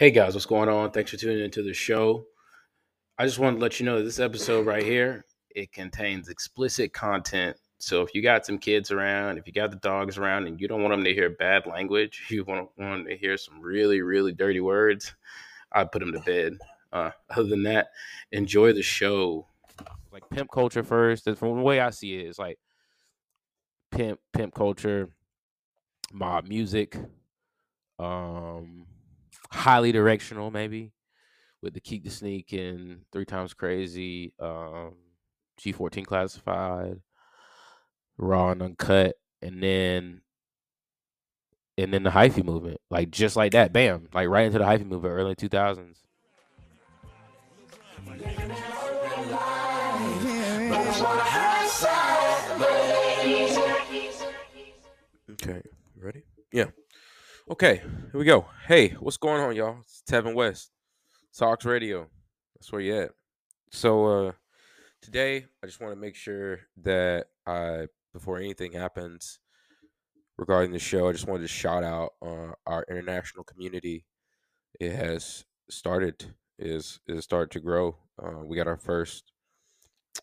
Hey guys, what's going on? Thanks for tuning into the show. I just wanted to let you know that this episode right here, it contains explicit content. So if you got some kids around, if you got the dogs around and you don't want them to hear bad language, you want, want to hear some really, really dirty words, I put them to bed. Uh, other than that, enjoy the show. Like pimp culture first. From the way I see it, it's like pimp, pimp culture, mob music, um, highly directional maybe with the Keak the Sneak and three times crazy, um, G14 classified, raw and uncut, and then and then the hyphy movement, like just like that, bam, like right into the hyphy movement, early two thousands. Okay, ready? Yeah. Okay, here we go. Hey, what's going on, y'all? It's Tevin West, tOCS Radio. That's where you at. So uh today I just want to make sure that I before anything happens regarding the show, I just wanted to shout out uh, our international community. It has started is is started to grow. Uh, we got our first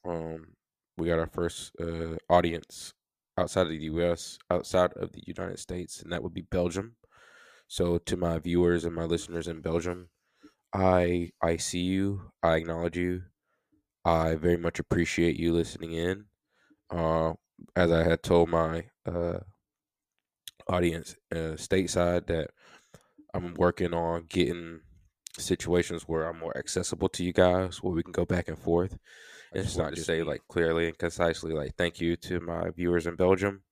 um we got our first uh audience outside of the US, outside of the United States, and that would be Belgium. So to my viewers and my listeners in Belgium, I I see you. I acknowledge you. I very much appreciate you listening in. Uh, as I had told my uh, audience uh, stateside that I'm working on getting situations where I'm more accessible to you guys, where we can go back and forth. And it's not just say like clearly and concisely like thank you to my viewers in Belgium,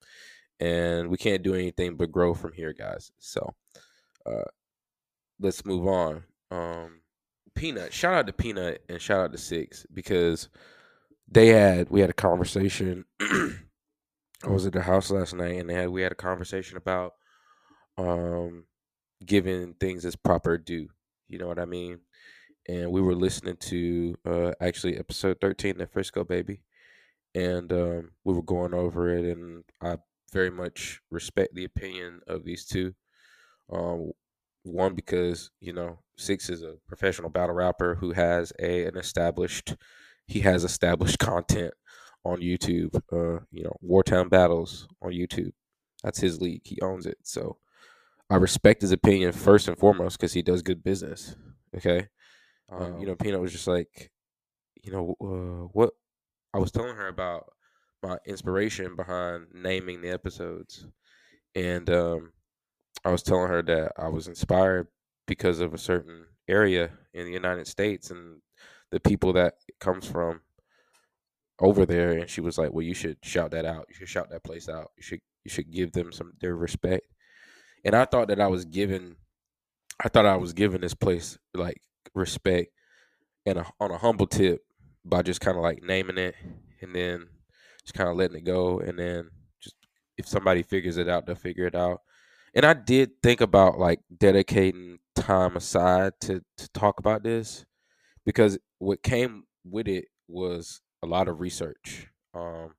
and we can't do anything but grow from here, guys. So uh, let's move on. Um, Peanut, shout out to Peanut and shout out to Six because they had we had a conversation. I was at the house last night and they had we had a conversation about um giving things as proper due. You know what I mean? And we were listening to uh actually episode thirteen the Frisco baby. And um we were going over it and I very much respect the opinion of these two. Um, one because you know Six is a professional battle rapper who has a an established he has established content on YouTube. Uh, you know, Wartown Battles on YouTube. That's his league. He owns it. So I respect his opinion first and foremost because he does good business. Okay. Um, you know, Peanut was just like, you know, uh, what I was telling her about my inspiration behind naming the episodes, and um, I was telling her that I was inspired because of a certain area in the United States and the people that comes from over there and she was like well you should shout that out. You should shout that place out. You should you should give them some their respect. And i thought that i was given i thought i was giving this place like respect and a, on a humble tip by just kind of like naming it and then just kind of letting it go. And then just if somebody figures it out they'll figure it out and I did think about like dedicating time aside to to talk about this because what came with it was a lot of research. Um,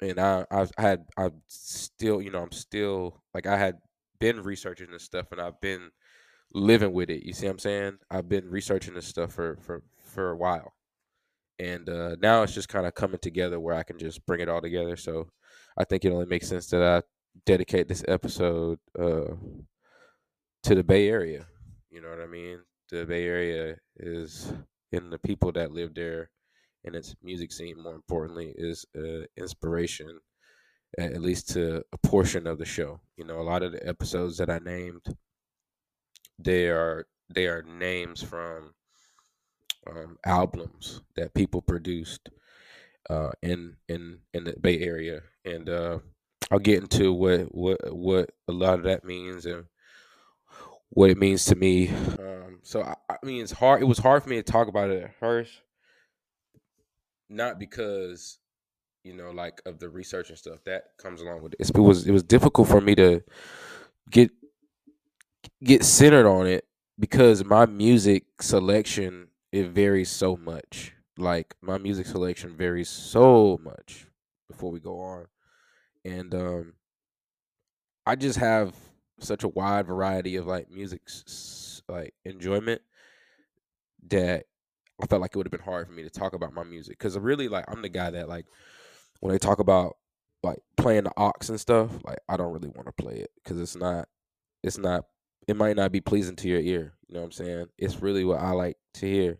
and I I had I still you know I'm still like I had been researching this stuff and I've been living with it. You see what I'm saying? I've been researching this stuff for for for a while. And uh, now it's just kind of coming together where I can just bring it all together. So I think it only makes sense that I dedicate this episode uh, to the Bay Area. You know what I mean? The Bay Area is in the people that live there and its music scene, more importantly, is uh, inspiration, at least to a portion of the show. You know, a lot of the episodes that I named, they are they are names from um, albums that people produced uh, in in in the Bay Area, and uh, I'll get into what what what a lot of that means and what it means to me. Um, so I, I, mean, it's hard. It was hard for me to talk about it at first, not because you know, like of the research and stuff that comes along with it. It was it was difficult for me to get get centered on it because my music selection it varies so much. Like my music selection varies so much. Before we go on, and um, I just have such a wide variety of like music like enjoyment that I felt like it would have been hard for me to talk about my music because really like I'm the guy that like when they talk about like playing the aux and stuff, like I don't really want to play it because it's not, it's not, it might not be pleasing to your ear. You know what I'm saying? It's really what I like to hear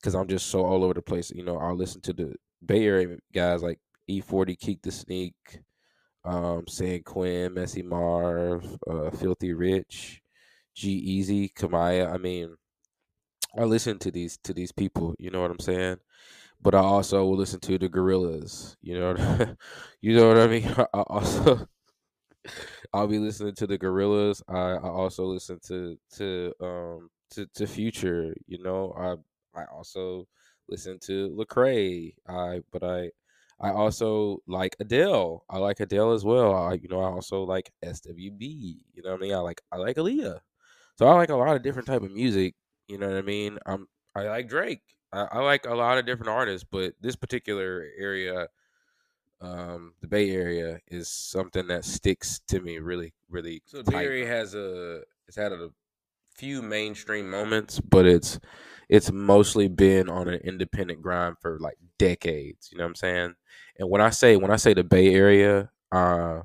because I'm just so all over the place. You know, I'll listen to the Bay Area guys like E-40, Keak the Sneak, um, San Quinn, Messy Marv, uh, Filthy Rich, G Easy, Kamaiyah. I mean, I listen to these to these people. You know what I'm saying? But I also will listen to the Gorillaz. You know, you know what I mean. I also I'll be listening to the Gorillaz. I, I also listen to to um to, to Future. You know, I I also listen to Lecrae. I but I I also like Adele. I like Adele as well. I you know I also like SWV. You know what I mean? I like I like Aaliyah. So I like a lot of different type of music. You know what I mean? I'm I like Drake. I, I like a lot of different artists, but this particular area, um, the Bay Area, is something that sticks to me really, really. So the Bay Area has a it's had a few mainstream moments, but it's it's mostly been on an independent grind for like decades. You know what I'm saying? And when I say when I say the Bay Area, uh,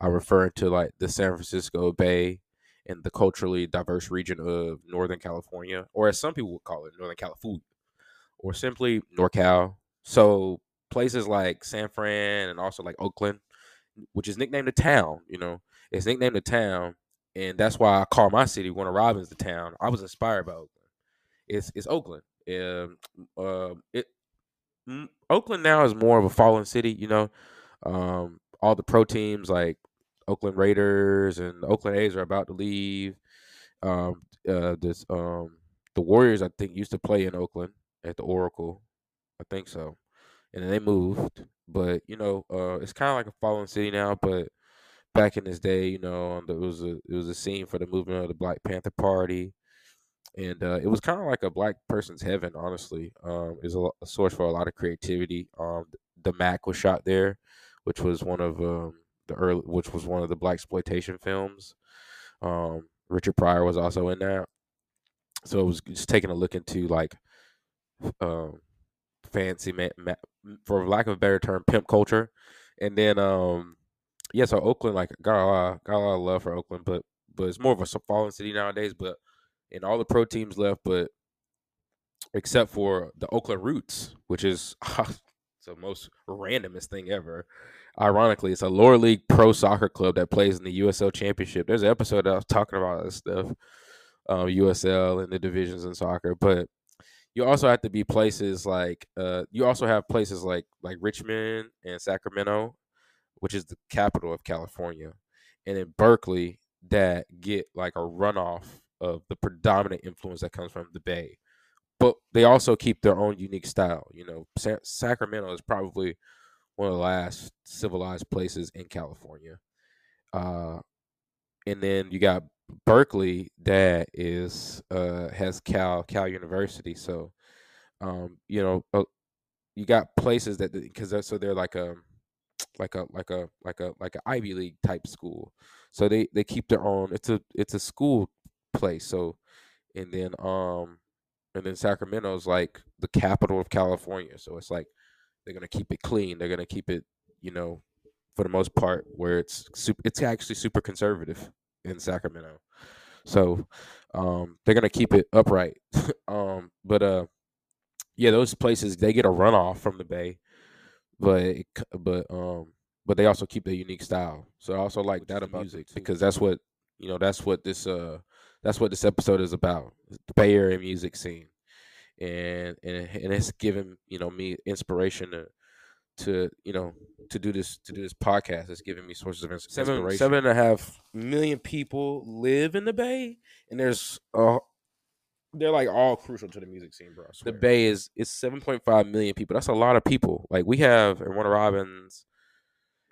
I refer to like the San Francisco Bay and the culturally diverse region of Northern California, or as some people would call it, Northern California, or simply NorCal. So places like San Fran and also like Oakland, which is nicknamed the town, you know, it's nicknamed the town, and that's why I call my city Warner Robins the town. I was inspired by Oakland. It's it's Oakland. Um, uh, it Oakland now is more of a fallen city, you know. Um, all the pro teams like Oakland Raiders and Oakland A's are about to leave. Um, uh, this um, the Warriors I think used to play in Oakland at the Oracle, I think so, and then they moved. But you know, uh, it's kind of like a fallen city now. But back in this day, you know, it was a it was a scene for the movement of the Black Panther Party, and uh, it was kind of like a black person's heaven. Honestly, um, is a, a, source for a lot of creativity. Um, the Mack was shot there, which was one of um, the early, which was one of the black exploitation films. Um, Richard Pryor was also in that, so it was just taking a look into like um, fancy man, for lack of a better term, pimp culture, and then um, yeah, so Oakland like got a lot, got a lot of love for Oakland, but but it's more of a fallen city nowadays. But and all the pro teams left, but except for the Oakland Roots, which is the most randomest thing ever. Ironically, it's a lower league pro soccer club that plays in the USL Championship. There's an episode that I was talking about this stuff, um, USL and the divisions in soccer. But you also have to be places like uh, you also have places like like Richmond and Sacramento, which is the capital of California, and in Berkeley that get like a runoff of the predominant influence that comes from the Bay. But they also keep their own unique style. You know, Sa- Sacramento is probably one of the last civilized places in California. Uh, and then you got Berkeley that is uh, has Cal Cal University. So, um, you know, uh, you got places that because so they're like a like a like a like a like an Ivy League type school. So they they keep their own. It's a it's a school place. So, and then um, and then Sacramento's like the capital of California. So it's like they're gonna keep it clean. They're gonna keep it, you know, for the most part, where it's super, it's actually super conservative in Sacramento. So um, they're gonna keep it upright. um, but uh, yeah, those places they get a runoff from the Bay, but but um, but they also keep their unique style. So I also like that about music because that's what you know. That's what this uh, that's what this episode is about. The Bay Area music scene and and and it's given you know me inspiration to to you know to do this to do this podcast. It's giving me sources of inspiration. Seven seven and a half million people live in the Bay, and there's uh they're like all crucial to the music scene, bro. The Bay is it's seven point five million people. That's a lot of people. Like we have in Warner Robins,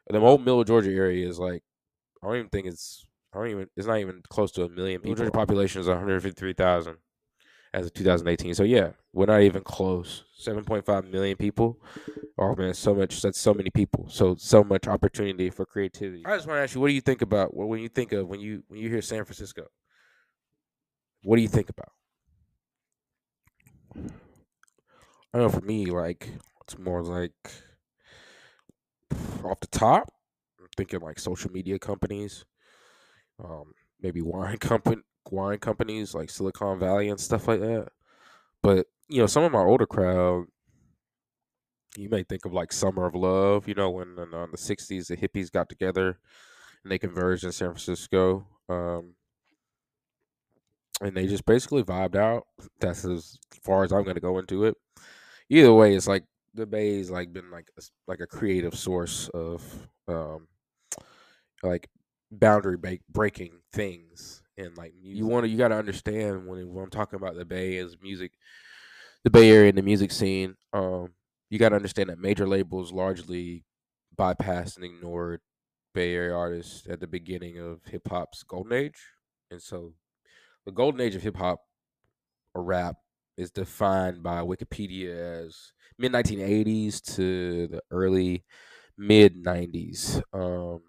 the old Middle Georgia area is like I don't even think it's I don't even it's not even close to a million people. Georgia population is one hundred fifty three thousand as of 2018. So yeah, we're not even close. 7.5 million people. Oh man, so much. That's so many people. So so much opportunity for creativity. I just want to ask you, what do you think about when you think of when you when you hear San Francisco? what do you think about? I know for me, like it's more like off the top. I'm thinking like social media companies, um, maybe wine company wine companies like Silicon Valley and stuff like that. But you know, some of my older crowd, you may think of like Summer of Love. You know, when in uh, the '60s the hippies got together and they converged in San Francisco. Um, and they just basically vibed out. That's as far as I'm going to go into it. Either way, it's like the Bay's like been like a, like a creative source of um like boundary break- breaking things and like you want to you got to understand when, when I'm talking about the Bay as music, the Bay Area and the music scene. Um, you got to understand that major labels largely bypassed and ignored Bay Area artists at the beginning of hip hop's golden age, and so the golden age of hip hop or rap is defined by Wikipedia as mid 1980s to the early mid 90s. Um,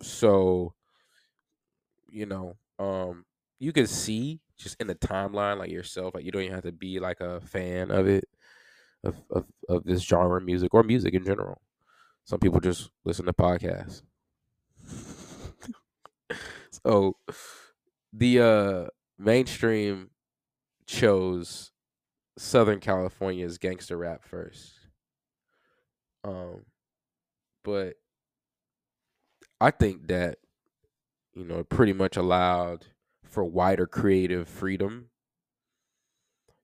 so, you know, um, you can see just in the timeline, like yourself, like you don't even have to be like a fan of it, of of, of this genre of music or music in general. Some people just listen to podcasts. so the uh mainstream chose Southern California's gangster rap first. Um but I think that you know pretty much allowed for wider creative freedom.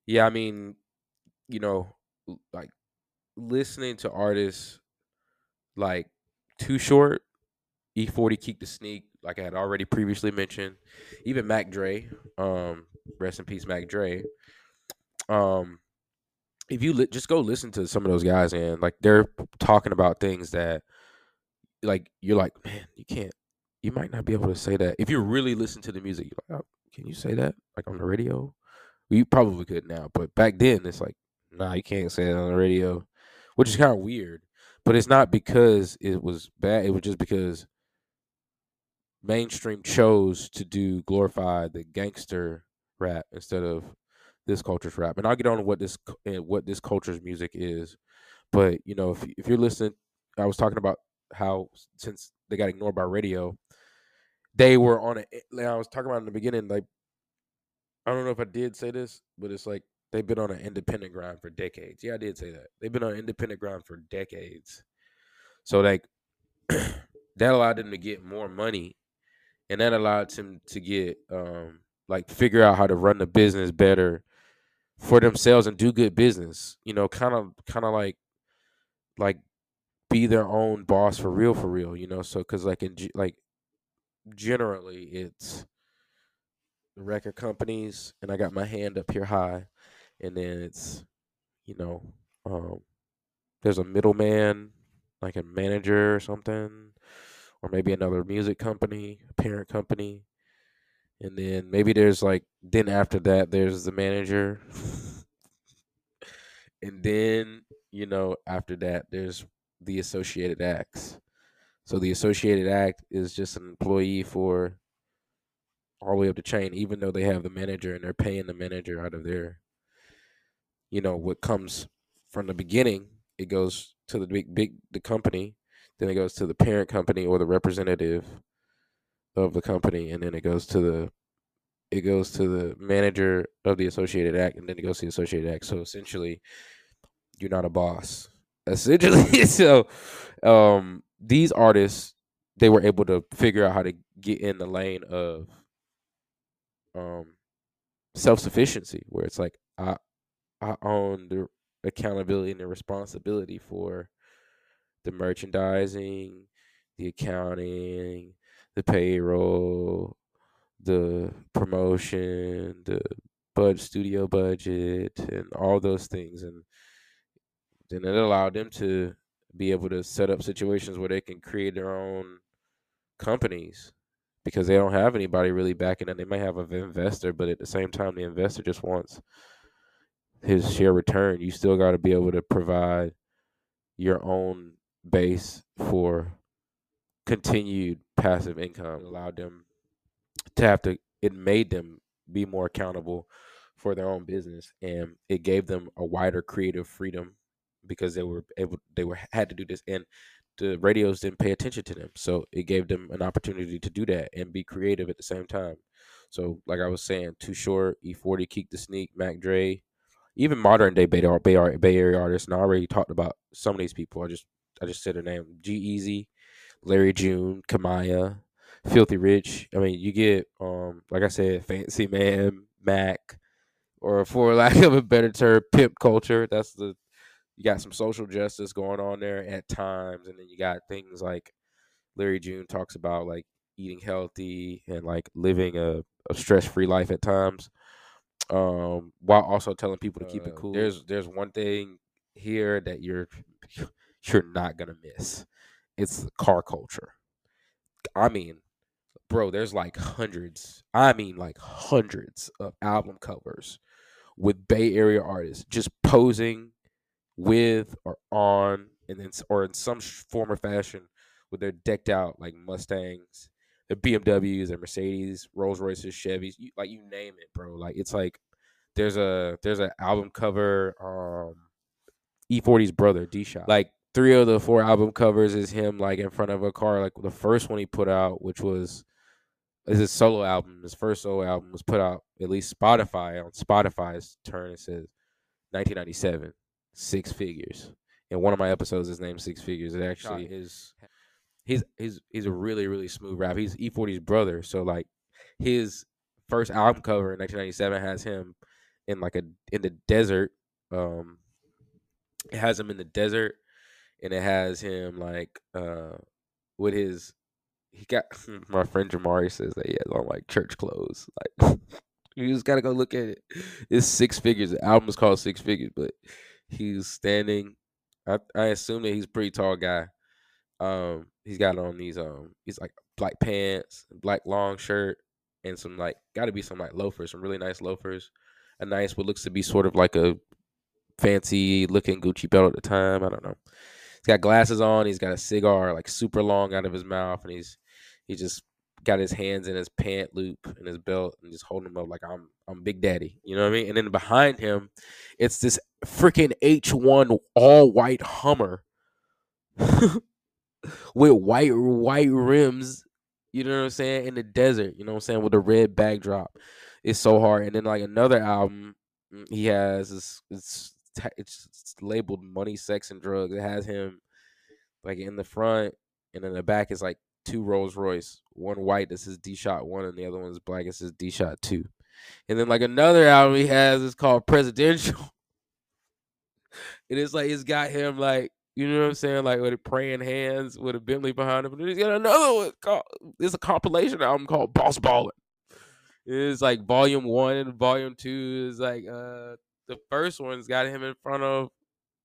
Yeah, I mean, you know, like listening to artists like Too Short, E-40 Keak the Sneak, like I had already previously mentioned, even Mac Dre, um, rest in peace, Mac Dre. Um, if you li- just go listen to some of those guys and like they're talking about things that like you're like, man, you can't, you might not be able to say that if you really listen to the music. You're like, oh, can you say that like on the radio? Well, you probably could now, but back then it's like, nah, you can't say it on the radio, which is kind of weird. But it's not because it was bad. It was just because mainstream chose to do glorify the gangster rap instead of this culture's rap. And I'll get on to what this what this culture's music is. But you know, if if you're listening, I was talking about how since they got ignored by radio, they were on it. I was talking about in the beginning, like I don't know if I did say this, but it's like they've been on an independent grind for decades. Yeah, I did say that. They've been on independent grind for decades. So like that allowed them to get more money and that allowed them to get um like figure out how to run the business better for themselves and do good business you know kind of kind of like like be their own boss for real for real you know so because like in like generally it's the record companies and i got my hand up here high and then it's you know um there's a middleman like a manager or something or maybe another music company, parent company. And then maybe there's like then after that there's the manager. and then, you know, after that there's the associated acts. So the associated act is just an employee for all the way up the chain, even though they have the manager and they're paying the manager out of their, you know, what comes from the beginning. It goes to the big, big, the company, then it goes to the parent company or the representative of the company, and then it goes to the it goes to the manager of the associated act, and then it goes to the associated act. So essentially, you're not a boss. Essentially, so um, these artists they were able to figure out how to get in the lane of um, self sufficiency, where it's like I I own the accountability and the responsibility for the merchandising, the accounting, the payroll, the promotion, the bud studio budget, and all those things, and then it allowed them to be able to set up situations where they can create their own companies because they don't have anybody really backing them. They might have an investor, but at the same time, the investor just wants his share return. You still got to be able to provide your own base for continued passive income. It allowed them to have to. It made them be more accountable for their own business, and it gave them a wider creative freedom because they were able they were had to do this and the radios didn't pay attention to them. So it gave them an opportunity to do that and be creative at the same time. So like i was saying too short E-40 Keak the sneak mac dre even modern day bay, bay, bay area artists and i already talked about some of these people. I just i just said their name G-Eazy larry june Kamaiyah filthy rich. I mean you get um like i said fancy man mac or for lack of a better term pimp culture. That's the you got some social justice going on there at times, and then you got things like Larry June talks about like eating healthy and like living a, a stress free life at times. Um, while also telling people to keep uh, it cool. There's there's one thing here that you're you're not gonna miss. It's car culture. I mean, bro, there's like hundreds. I mean, like hundreds of album covers with Bay Area artists just posing with or on, and then or in some form or fashion, with their decked out like Mustangs, the BMWs, and Mercedes, Rolls Royces, Chevys, you, like you name it, bro. Like it's like there's a there's an album cover, um, E-40's brother, D Shot. Like three of the four album covers is him like in front of a car. Like the first one he put out, which was is his solo album. His first solo album was put out at least Spotify on Spotify's turn. It says 1997 six figures. And one of my episodes is named Six Figures. It actually is. He's he's he's a really really smooth rap. He's E-40's brother, so like his first album cover in 1997 has him in like a in the desert. Um, it has him in the desert, and it has him like uh with his. He got my friend Jamari says that he has on like church clothes. Like you just gotta go look at it. It's six figures. The album is called Six Figures, but He's standing. I, I assume that he's pretty tall guy. Um, he's got on these um, he's like black pants, black long shirt, and some like got to be some like loafers, some really nice loafers. A nice what looks to be sort of like a fancy looking Gucci belt at the time. I don't know. He's got glasses on. He's got a cigar like super long out of his mouth, and he's he just got his hands in his pant loop and his belt and just holding him up like I'm I'm Big Daddy. You know what I mean? And then behind him, it's this freaking H1 all white Hummer with white white rims. You know what I'm saying? In the desert, you know what I'm saying, with a red backdrop. It's so hard. And then like another album mm, he has is it's it's labeled Money, Sex, and Drugs. It has him like in the front, and in the back is like two Rolls Royce, one white that says D Shot one, and the other one is black that says D Shot two. And then like another album he has is called Presidential. and it's like it's got him like you know what I'm saying, like with praying hands with a Bentley behind him. And he's got another one called it's a compilation album called Boss Ballin'. It's like volume one and volume two is like uh the first one's got him in front of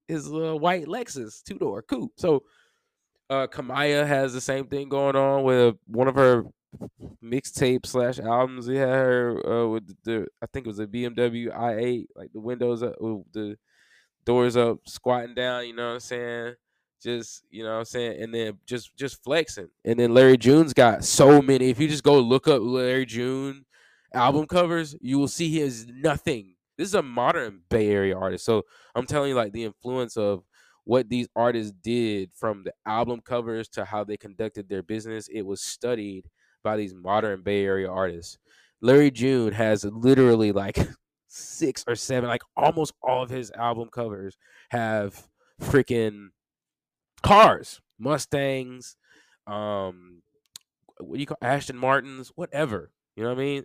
his uh, white Lexus two door coupe. So uh Kamaiyah has the same thing going on with one of her mixtape slash albums. We had her uh, with the I think it was a BMW i8, like the windows up, the doors up, squatting down. You know what I'm saying? Just you know what I'm saying, and then just just flexing. And then Larry June's got so many. If you just go look up Larry June album covers, you will see he has nothing. This is a modern Bay Area artist. So I'm telling you, like the influence of what these artists did from the album covers to how they conducted their business. It was studied by these modern Bay Area artists. Larry June has literally like six or seven, like almost all of his album covers have freaking cars, Mustangs, um, what do you call Aston Martins, whatever. You know what I mean?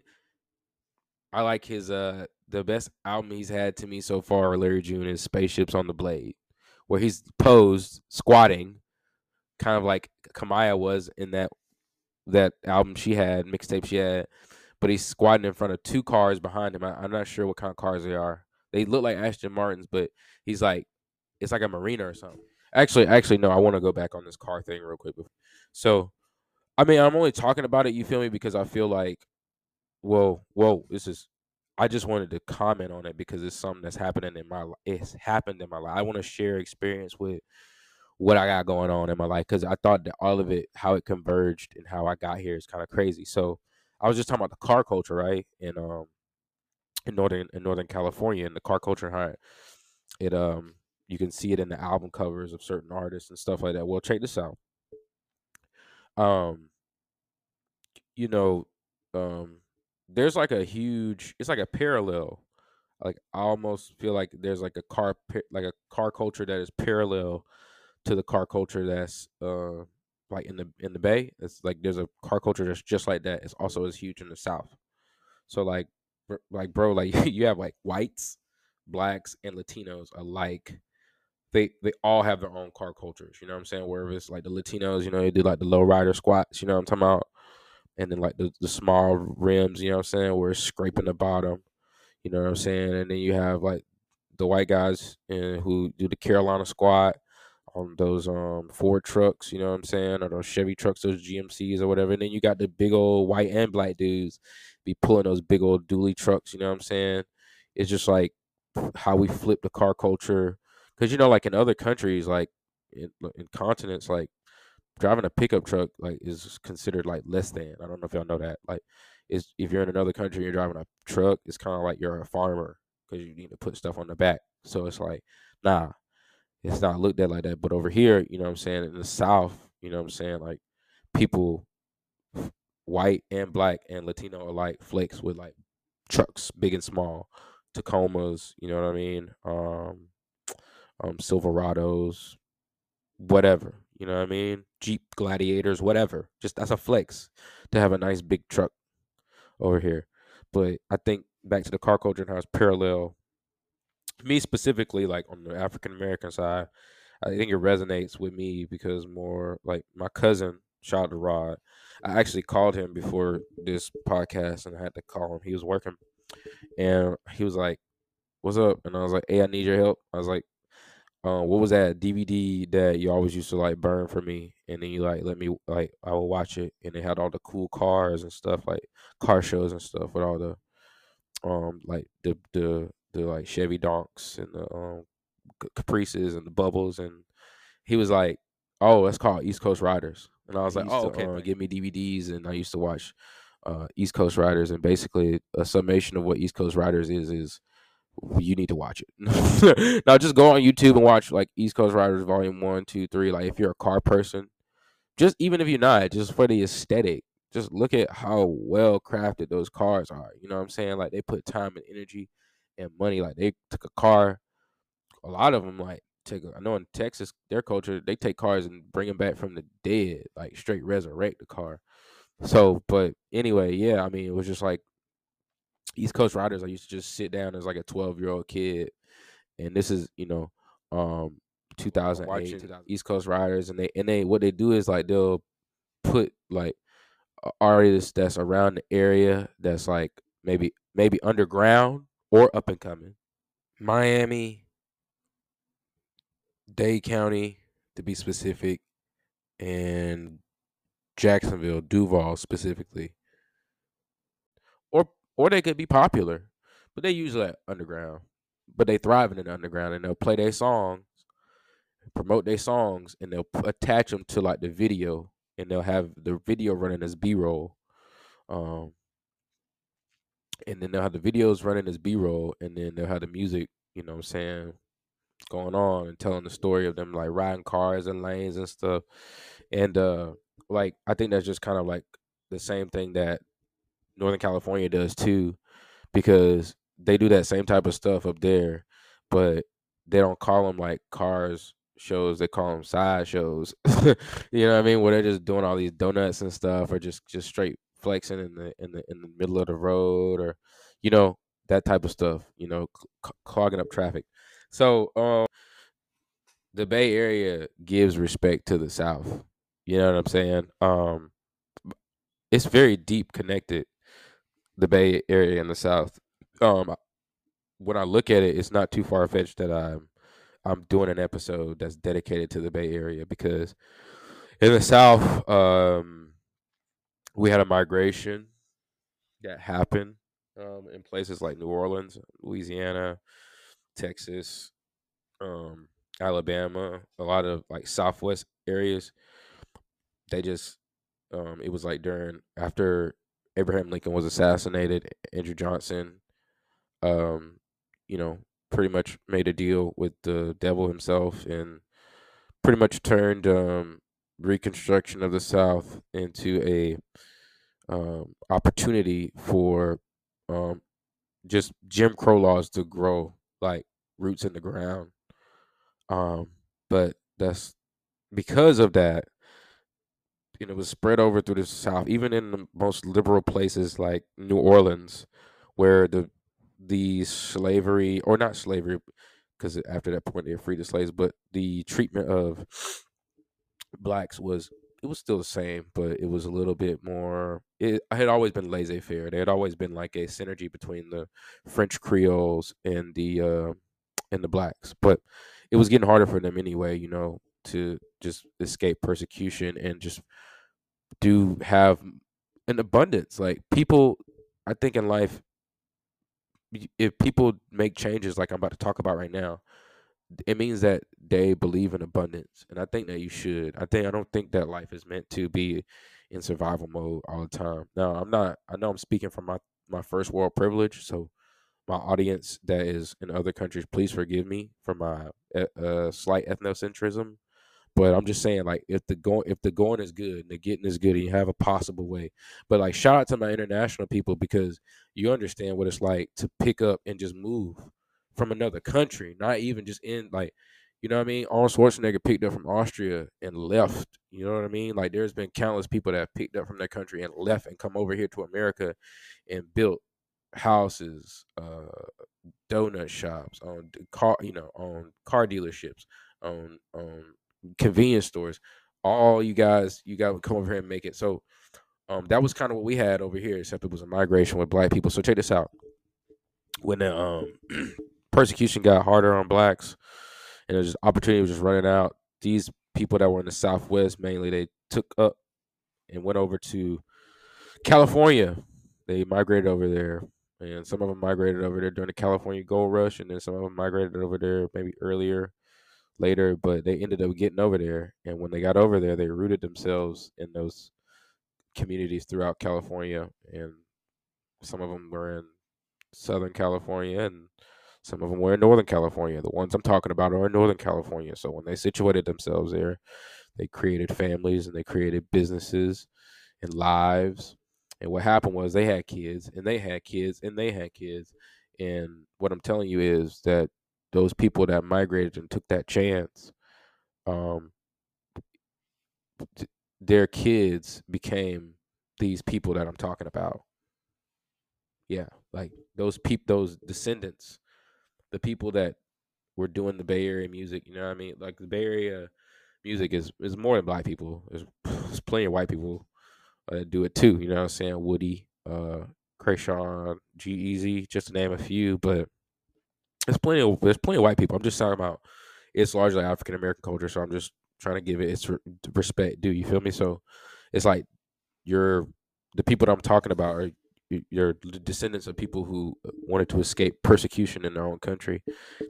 I like his uh the best album he's had to me so far, Larry June, is Spaceships on the Blade where he's posed squatting, kind of like Kamaiyah was in that that album she had, mixtape she had, but he's squatting in front of two cars behind him. I, am not sure what kind of cars they are. They look like Aston Martins, but he's like, it's like a Marina or something. Actually, actually, no. I want to go back on this car thing real quick. So, I mean, I'm only talking about it. You feel me? Because I feel like, whoa, whoa, this is I just wanted to comment on it because it's something that's happening in my. It's happened in my life. I want to share experience with what I got going on in my life because I thought that all of it, how it converged and how I got here is kind of crazy. So I was just talking about the car culture, right? And um, in northern in Northern California and the car culture it, it um you can see it in the album covers of certain artists and stuff like that. Well, check this out. Um, you know, um, there's like a huge. It's like a parallel. Like I almost feel like there's like a car like a car culture that is parallel to the car culture that's uh like in the in the Bay. It's like there's a car culture that's just like that. It's also as huge in the South. So like like bro, like you have like whites, blacks, and Latinos alike. They they all have their own car cultures. You know what I'm saying? Wherever it's like the Latinos, you know, they do like the low rider squats. You know what I'm talking about? And then like the the small rims. You know what I'm saying? Where it's scraping the bottom. You know what I'm saying? And then you have like the white guys who do the Carolina squat on those um Ford trucks, you know what I'm saying, or those Chevy trucks, those GMCs or whatever. And then you got the big old white and black dudes be pulling those big old dually trucks, you know what I'm saying? It's just like how we flip the car culture. Cause you know, like in other countries, like in, in continents, like driving a pickup truck like is considered like less than. I don't know if y'all know that. Like is if you're in another country and you're driving a truck, it's kind of like you're a farmer because you need to put stuff on the back. So it's like, nah, it's not looked at like that. But over here, you know what I'm saying, in the South, you know what I'm saying, like people white and black and Latino alike flex with like trucks, big and small, Tacomas, you know what I mean? Um um Silverados, whatever, you know what I mean? Jeep gladiators, whatever. Just that's a flex to have a nice big truck over here. But I think back to the car culture and how it's parallel me specifically, like on the African American side, I think it resonates with me because more like my cousin, shout out to Rod. I actually called him before this podcast and I had to call him. He was working and he was like, What's up? And I was like, Hey, I need your help. I was like, um, what was that DVD that you always used to like burn for me? And then you like let me like I would watch it and it had all the cool cars and stuff, like car shows and stuff with all the um like the the the like Chevy Donks and the um, Caprices and the Bubbles, and he was like, "Oh, that's called East Coast Riders," and I was like, "Oh, okay." Uh, give me DVDs, and I used to watch uh, East Coast Riders, and basically a summation of what East Coast Riders is is you need to watch it. now just go on YouTube and watch like East Coast Riders Volume One, Two, Three. Like if you're a car person, just even if you're not, just for the aesthetic, just look at how well crafted those cars are. You know what I'm saying? Like they put time and energy and money. Like they took a car. A lot of them like take. I know in Texas, their culture they take cars and bring them back from the dead, like straight resurrect the car. So, but anyway, yeah, I mean, it was just like East Coast Riders. I used to just sit down as like a 12 year old kid, and this is you know, um, 2008 East Coast Riders, and they and they what they do is like they'll put like artists that's around the area that's like maybe maybe underground or up and coming. Miami, Dade County, to be specific, and Jacksonville, Duval specifically. Or they could be popular, but they usually underground. But they thrive in the underground and they'll play their songs, promote their songs, and they'll attach them to like the video, and they'll have the video running as B roll. Um, and then they'll have the videos running as b-roll and then they'll have the music you know what i'm saying going on and telling the story of them like riding cars and lanes and stuff and uh like i think that's just kind of like the same thing that northern california does too because they do that same type of stuff up there but they don't call them like cars shows they call them side shows. You know what i mean? Where they're just doing all these donuts and stuff or just just straight flexing in the in the in the middle of the road or you know that type of stuff you know cl- clogging up traffic. So um the bay area gives respect to the south. You know what i'm saying? Um it's very deep connected the bay area in the south um when i look at it it's not too far fetched that i'm i'm doing an episode that's dedicated to the bay area because in the south um we had a migration that happened um, in places like New Orleans, Louisiana, Texas, um, Alabama, a lot of like Southwest areas. They just, um, it was like during after Abraham Lincoln was assassinated, Andrew Johnson um, you know, pretty much made a deal with the devil himself and pretty much turned um, Reconstruction of the South into a um, opportunity for um, just Jim Crow laws to grow like roots in the ground. Um, but that's because of that, it was spread over through the South, even in the most liberal places like New Orleans, where the the slavery or not slavery, because after that point they freed the slaves, but the treatment of blacks was it was still the same, but it was a little bit more. It had always been laissez faire. There had always been like a synergy between the French Creoles and the uh, and the blacks, but it was getting harder for them anyway. You know, to just escape persecution and just do have an abundance. Like people, I think in life, if people make changes like I'm about to talk about right now, it means that they believe in abundance. And i think that you should. I think i don't think that life is meant to be in survival mode all the time. Now i'm not i know i'm speaking from my my first world privilege so my audience that is in other countries please forgive me for my uh, slight ethnocentrism but i'm just saying like if the going if the going is good and the getting is good and you have a possible way but like shout out to my international people because you understand what it's like to pick up and just move from another country, not even just in like, you know what I mean? Arnold Schwarzenegger picked up from Austria and left. You know what I mean? Like there's been countless people that have picked up from their country and left and come over here to America and built houses, uh, donut shops, on car, you know, on car dealerships, on on convenience stores. All you guys, you guys would come over here and make it. So um, that was kind of what we had over here, except it was a migration with black people. So check this out. When the um persecution got harder on blacks and there's opportunity was just running out. These people that were in the Southwest mainly, they took up and went over to California. They migrated over there, and some of them migrated over there during the California Gold Rush, and then some of them migrated over there maybe earlier, later. But they ended up getting over there, and when they got over there, they rooted themselves in those communities throughout California, and some of them were in Southern California, and some of them were in Northern California. The ones I'm talking about are in Northern California. So when they situated themselves there, they created families and they created businesses and lives. And what happened was they had kids and they had kids and they had kids. And what I'm telling you is that those people that migrated and took that chance, um, their kids became these people that I'm talking about. Yeah, like those people, those descendants the people that were doing the Bay Area music. You know what I mean? Like the Bay Area music is is more than black people. There's, there's plenty of white people uh, that do it too. You know what I'm saying? Woody, uh, Kreayshawn, G-Eazy, just to name a few. But there's plenty of there's plenty of white people. I'm just talking about it's largely African American culture. So I'm just trying to give it its respect. Do you feel me? So it's like you're the people that I'm talking about are your descendants of people who wanted to escape persecution in their own country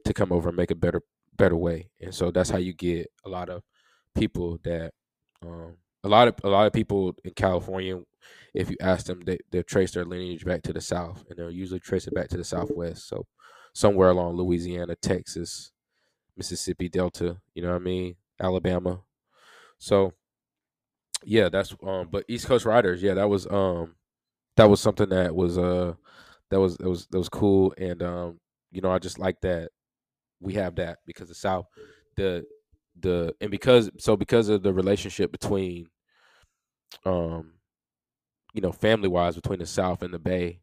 to come over and make a better better way and so that's how you get a lot of people that um, a lot of a lot of people in california if you ask them they, they'll trace their lineage back to the south and they'll usually trace it back to the southwest so somewhere along louisiana texas mississippi delta you know what i mean? Alabama. So yeah that's um but east coast riders yeah that was um that was something that was uh that was that was that was cool. And um you know I just like that we have that because the South the the and because so because of the relationship between um you know family wise between the South and the Bay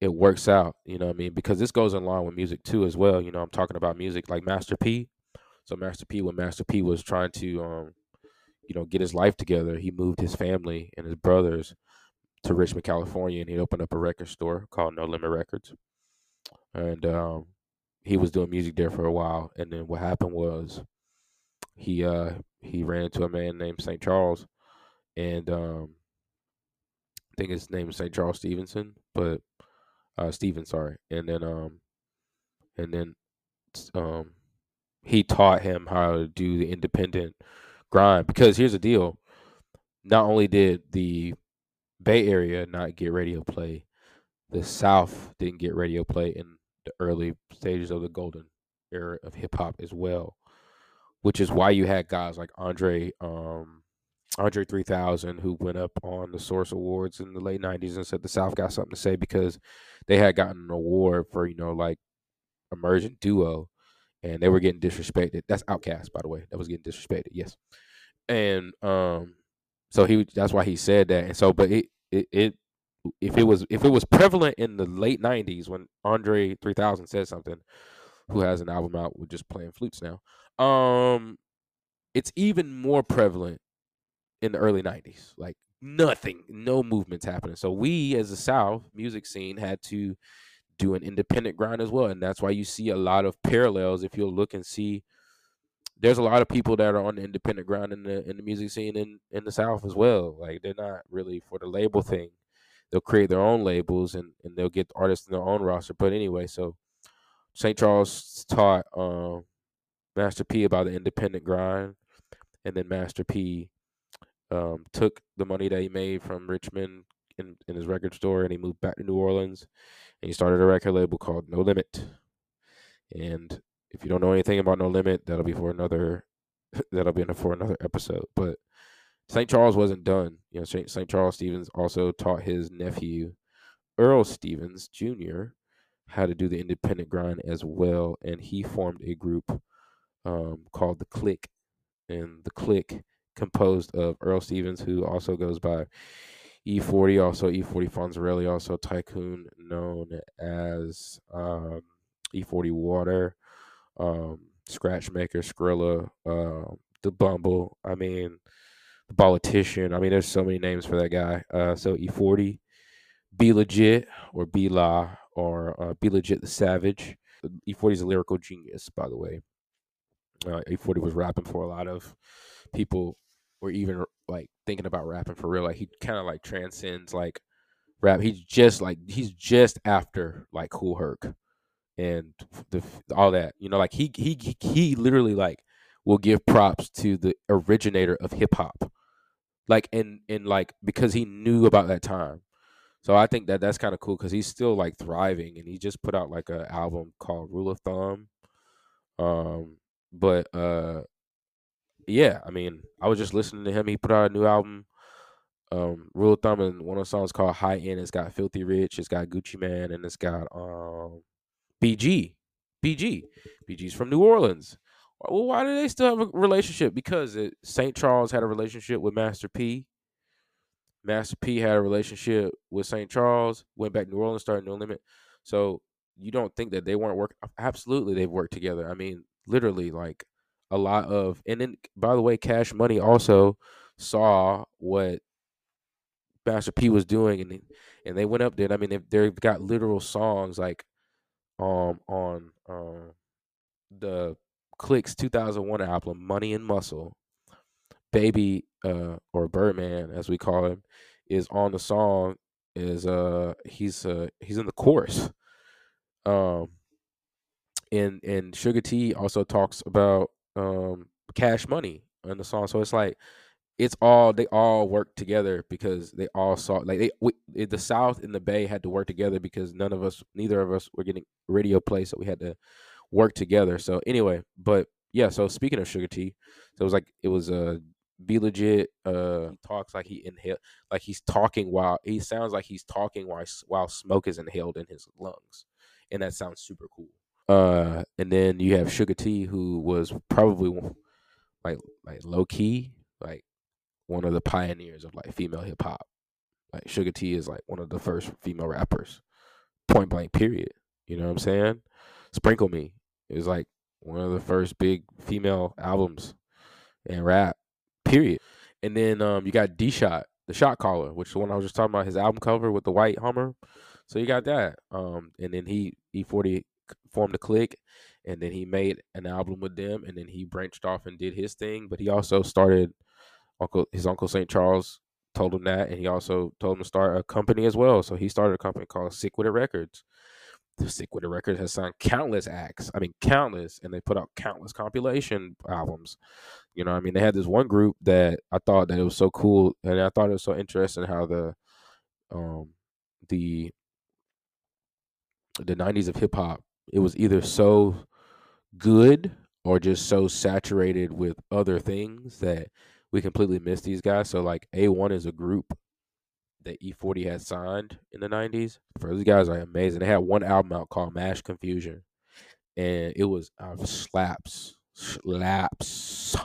it works out you know I mean because this goes along with music too as well you know I'm talking about music like Master P so Master P when Master P was trying to um you know get his life together he moved his family and his brothers to Richmond, California, and he opened up a record store called No Limit Records. And um, he was doing music there for a while. And then what happened was he uh, he ran into a man named St. Charles, and um, I think his name is St. Charles Stevenson, but uh, Steven, sorry. And then um, and then um, he taught him how to do the independent grind because here's the deal. Not only did the Bay Area not get radio play. The South didn't get radio play, in the early stages of the golden era of hip hop as well, which is why you had guys like Andre, um, Andre 3000, who went up on the Source Awards in the late 90s and said the South got something to say because they had gotten an award for, you know, like emergent duo and they were getting disrespected. That's Outkast, by the way. That was getting disrespected. Yes. And um so he that's why he said that. And so but it it, it if it was if it was prevalent in the late 90s when Andre 3000 said something who has an album out with just playing flutes now. Um it's even more prevalent in the early 90s. Like nothing, no movements happening. So we as the South music scene had to do an independent grind as well. And that's why you see a lot of parallels if you'll look and see there's a lot of people that are on the independent grind in the in the music scene in, in the South as well. Like they're not really for the label thing. They'll create their own labels and, and they'll get artists in their own roster. But anyway, so St. Charles taught um, Master P about the independent grind, and then Master P um, took the money that he made from Richmond in, in his record store and he moved back to New Orleans and he started a record label called No Limit. And if you don't know anything about No Limit, that'll be for another that'll be in for another episode. But St. Charles wasn't done. You know, St. Charles Stevens also taught his nephew Earl Stevens Jr. how to do the independent grind as well, and he formed a group um, called the Click, and the Click composed of Earl Stevens, who also goes by E-40, also E-40 Fonzarelli, also Tycoon, known as um, E-40 Water, um, Scratch Maker, Skrilla, uh, the Bumble. I mean, the Politician. I mean, there's so many names for that guy. Uh, so E-40, Be Legit, or Be La, or uh, B-Legit the Savage. E-40 is a lyrical genius, by the way. Uh, E-40 was rapping for a lot of people were even like thinking about rapping for real. Like he kind of like transcends like rap. He's just like he's just after like Kool Herc and the all that. You know, like he he he literally like will give props to the originator of hip hop. Like and and like because he knew about that time. So I think that that's kind of cool because he's still like thriving and he just put out like an album called Rule of Thumb. Um, but uh, yeah, I mean, I was just listening to him. He put out a new album, um, Rule of Thumb, and one of the songs called High End. It's got Filthy Rich, it's got Gucci Mane, and it's got um, BG, BG, BG's from New Orleans. Well, why do they still have a relationship? Because St. Charles had a relationship with Master P. Master P had a relationship with St. Charles. Went back to New Orleans, started No Limit. So you don't think that they weren't working? Absolutely, they've worked together. I mean, literally, like a lot of and then by the way cash money also saw what Master P was doing and and they went up there I mean they've, they've got literal songs like um on um the Click's 2001 album Money and Muscle. Baby uh or Birdman as we call him is on the song is uh he's uh he's in the chorus. Um and and Suga-T also talks about um, Cash Money in the song. So it's like it's all they all work together because they all saw like they we, the South and the Bay had to work together because none of us, neither of us, were getting radio play, so we had to work together. So anyway, but yeah. So speaking of Suga-T, so it was like it was a uh, B-Legit. Uh, talks like he inhale, like he's talking while he sounds like he's talking while while smoke is inhaled in his lungs, and that sounds super cool. Uh, and then you have Suga-T, who was probably like like low key, like one of the pioneers of like female hip hop. Like Suga-T is like one of the first female rappers, point blank. Period. You know what I'm saying? Sprinkle Me is like one of the first big female albums in rap. Period. And then um, you got D Shot, the Shot Caller, which is the one I was just talking about. His album cover with the white Hummer. So you got that. Um, and then he E-40 formed a click and then he made an album with them and then he branched off and did his thing but he also started uncle his uncle st charles told him that and he also told him to start a company as well. So he started a company called Sick Wid It records. Sick Wid It records has signed countless acts i mean countless and they put out countless compilation albums. You know i mean? They had this one group that i thought that it was so cool and i thought it was so interesting how the um the the 90s of hip hop it was either so good or just so saturated with other things that we completely missed these guys. So like A1 is a group that E-40 had signed in the 90s. For these guys are amazing. They had one album out called Mash Confusion. And it was uh, slaps. Slaps.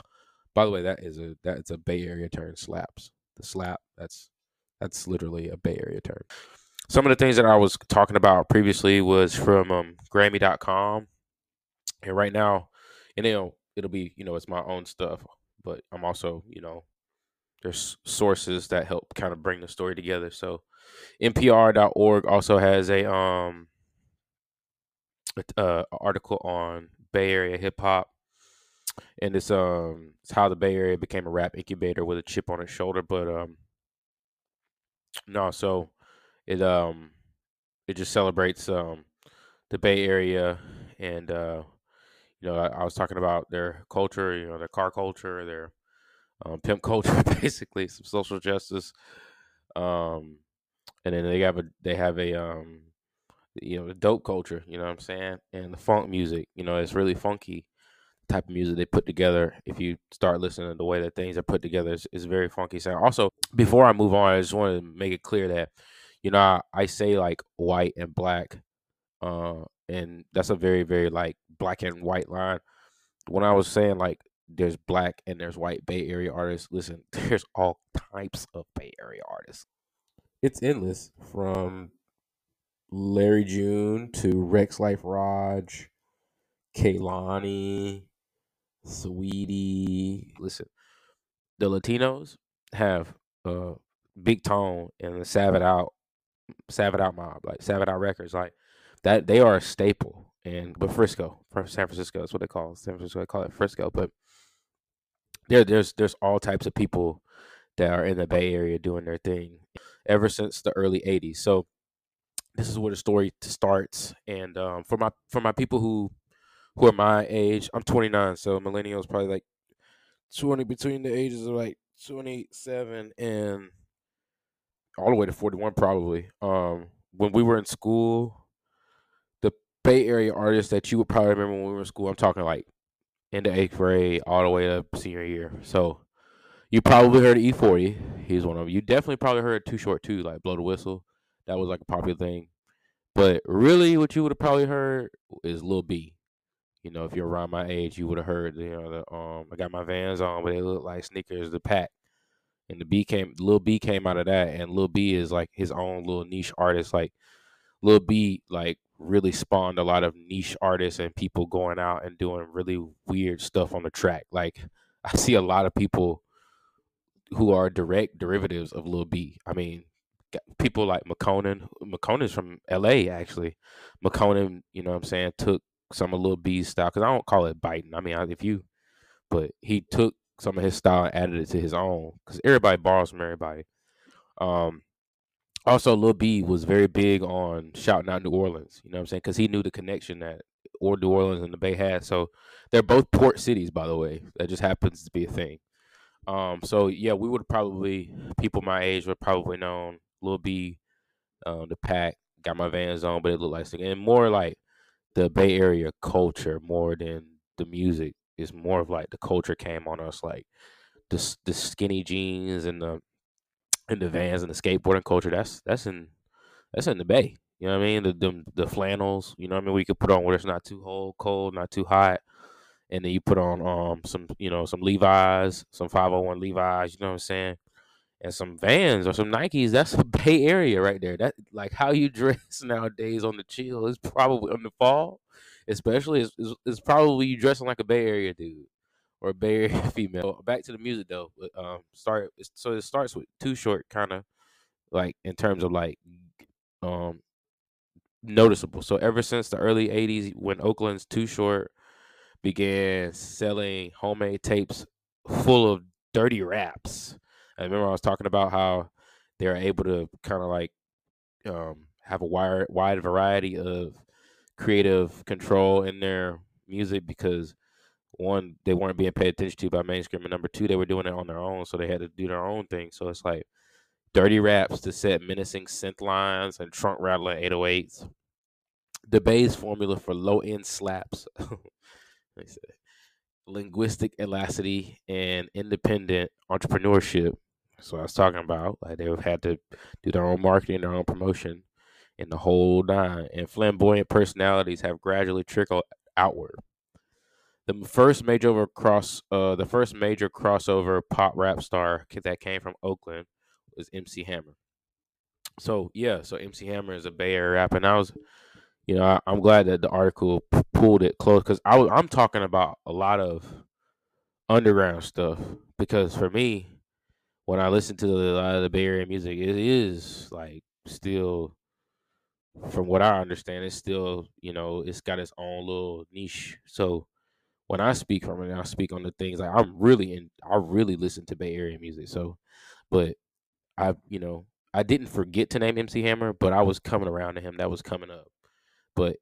By the way, that is a that's a Bay Area term, slaps. The slap, that's that's literally a Bay Area term. Some of the things that I was talking about previously was from um, Grammy.com. And right now, and it'll it'll be, you know, it's my own stuff, but I'm also, you know, there's sources that help kind of bring the story together. So NPR.org also has a um uh, article on Bay Area hip hop, and it's um it's how the Bay Area became a rap incubator with a chip on its shoulder. But um no, so it um it just celebrates um the Bay Area and uh you know I, I was talking about their culture, you know their car culture, their um, pimp culture, basically some social justice. Um, and then they have a they have a um, you know the dope culture, you know what I'm saying, and the funk music. You know, it's really funky type of music they put together. If you start listening to the way that things are put together, it's, very funky sound. Also, before I move on, I just want to make it clear that you know I, I say like white and black, uh, and that's a very very like black and white line. When I was saying like there's black and there's white Bay Area artists. Listen, there's all types of Bay Area artists. It's endless from Larry June to Rexx Life Raj, Kehlani, Saweetie. Listen, the Latinos have a big tone and the Savage Out, Savage Out mob, like Savage Out Records, like that. They are a staple. And but Frisco, San Francisco, that's what they call it. San Francisco. They call it Frisco, but there there's there's all types of people that are in the Bay Area doing their thing ever since the early 80s. So this is where the story starts and um, for my for my people who who are my age, I'm 29, so millennials probably like 20 between the ages of like 27 and all the way to 41 probably. Um when we were in school, the Bay Area artists that you would probably remember when we were in school, I'm talking like into eighth grade all the way up senior year. So you probably heard of E-40. He's one of them. You definitely probably heard Too Short too, like Blow the Whistle. That was like a popular thing. But really, what you would have probably heard is Lil B. You know, if you're around my age, you would have heard. You know, the um, I got my Vans on, but they look like sneakers. The pack, and the B came. Lil B came out of that, and Lil B is like his own little niche artist. Like Lil B, like really spawned a lot of niche artists and people going out and doing really weird stuff on the track. Like I see a lot of people who are direct derivatives of Lil B. I mean, people like Makonnen. Makonnen's from L.A. actually. Makonnen, you know what I'm saying, took some of Lil B's style because I don't call it biting. I mean, if you, but he took some of his style and added it to his own because everybody borrows from everybody. Um, also Lil B was very big on shouting out New Orleans, you know what I'm saying? Because he knew the connection that or New Orleans and the Bay had. So they're both port cities, by the way. That just happens to be a thing. Um, so yeah, we would probably people my age would probably known Lil B, uh, the pack, got my vans on, but it looked like and more like the Bay Area culture more than the music. Is more of like the culture came on us like the the skinny jeans and the and the vans and the skateboarding culture, that's that's in that's in the bay. You know what I mean? The the, the flannels, you know what I mean? We could put on where it's not too cold, cold, not too hot. And then you put on um some, you know, some Levi's, some 501 Levi's, you know what I'm saying? And some Vans or some Nikes, that's a Bay Area right there. That like how you dress nowadays on the chill is probably on the fall, especially is probably you dressing like a Bay Area dude or a Bay Area female. Back to the music though. But, um, start so it starts with Too Short, kind of like in terms of like um noticeable. So ever since the early '80s, when Oakland's Too Short began selling homemade tapes full of dirty raps. I remember I was talking about how they're able to kind of like um, have a wide wide variety of creative control in their music because one, they weren't being paid attention to by mainstream, and number two, they were doing it on their own, so they had to do their own thing. So it's like dirty raps to set menacing synth lines and trunk rattling 808s. the Bay's formula for low end slaps. linguistic elasticity and independent entrepreneurship. So I was talking about like they've had to do their own marketing, their own promotion, and the whole nine. And flamboyant personalities have gradually trickled outward. The first major cross, uh, the first major crossover pop rap star that came from Oakland was MC Hammer. So yeah, so MC Hammer is a Bay Area rapper, and I was, you know, I, am glad that the article p- pulled it close because I was I'm talking about a lot of underground stuff because for me, when I listen to a lot of the Bay Area music, it is like still, from what I understand, it's still you know it's got its own little niche. So when I speak from it, I speak on the things like I'm really in. I really listen to Bay Area music. So, but I you know I didn't forget to name MC Hammer, but I was coming around to him. That was coming up. But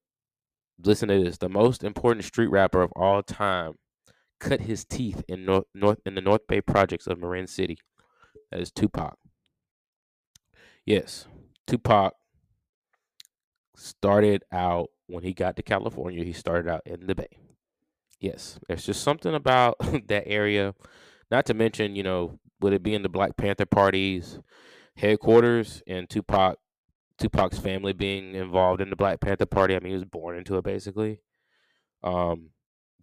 listen to this: the most important street rapper of all time cut his teeth in North, North in the North Bay projects of Marin City. That is Tupac. Yes, Tupac started out when he got to California. He started out in the Bay. Yes, there's just something about that area. Not to mention, you know, would it be in the Black Panther Party's headquarters, and Tupac, Tupac's family being involved in the Black Panther Party. I mean, he was born into it basically. Um,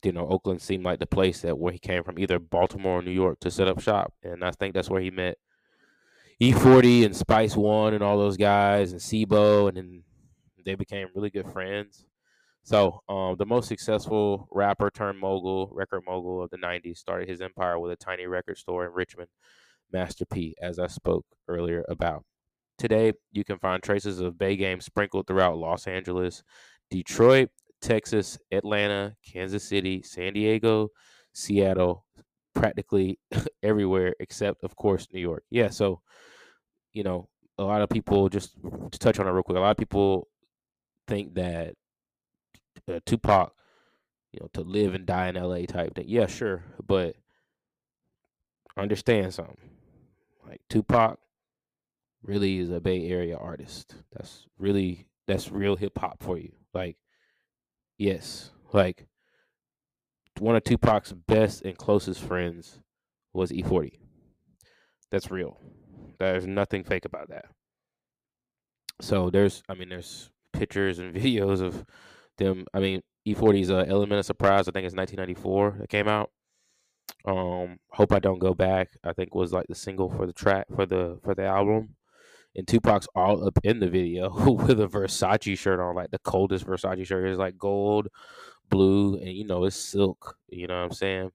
you know, Oakland seemed like the place that where he came from, either Baltimore or New York, to set up shop, and I think that's where he met E-40 and Spice One and all those guys and C-Bo, and then they became really good friends. So, um, the most successful rapper turned mogul, record mogul of the '90s, started his empire with a tiny record store in Richmond, Master P, as I spoke earlier about. Today, you can find traces of Bay Game sprinkled throughout Los Angeles, Detroit, Texas, Atlanta, Kansas City, San Diego, Seattle, practically everywhere except, of course, New York. Yeah, so, you know, a lot of people, just to touch on it real quick, a lot of people think that uh, Tupac, you know, to live and die in LA type thing. Yeah, sure, but understand something. Like Tupac really is a Bay Area artist. That's really that's real hip hop for you. Like Yes, like one of Tupac's best and closest friends was E-40. That's real. There's nothing fake about that. So there's, I mean, there's pictures and videos of them. I mean, E-40's uh, Element of Surprise. I think it's 1994 that came out. Um, Hope I Don't Go Back. I think was like the single for the track for the for the album and Tupac's all up in the video with a Versace shirt on, like the coldest Versace shirt is like gold, blue, and you know it's silk. You know what I'm saying?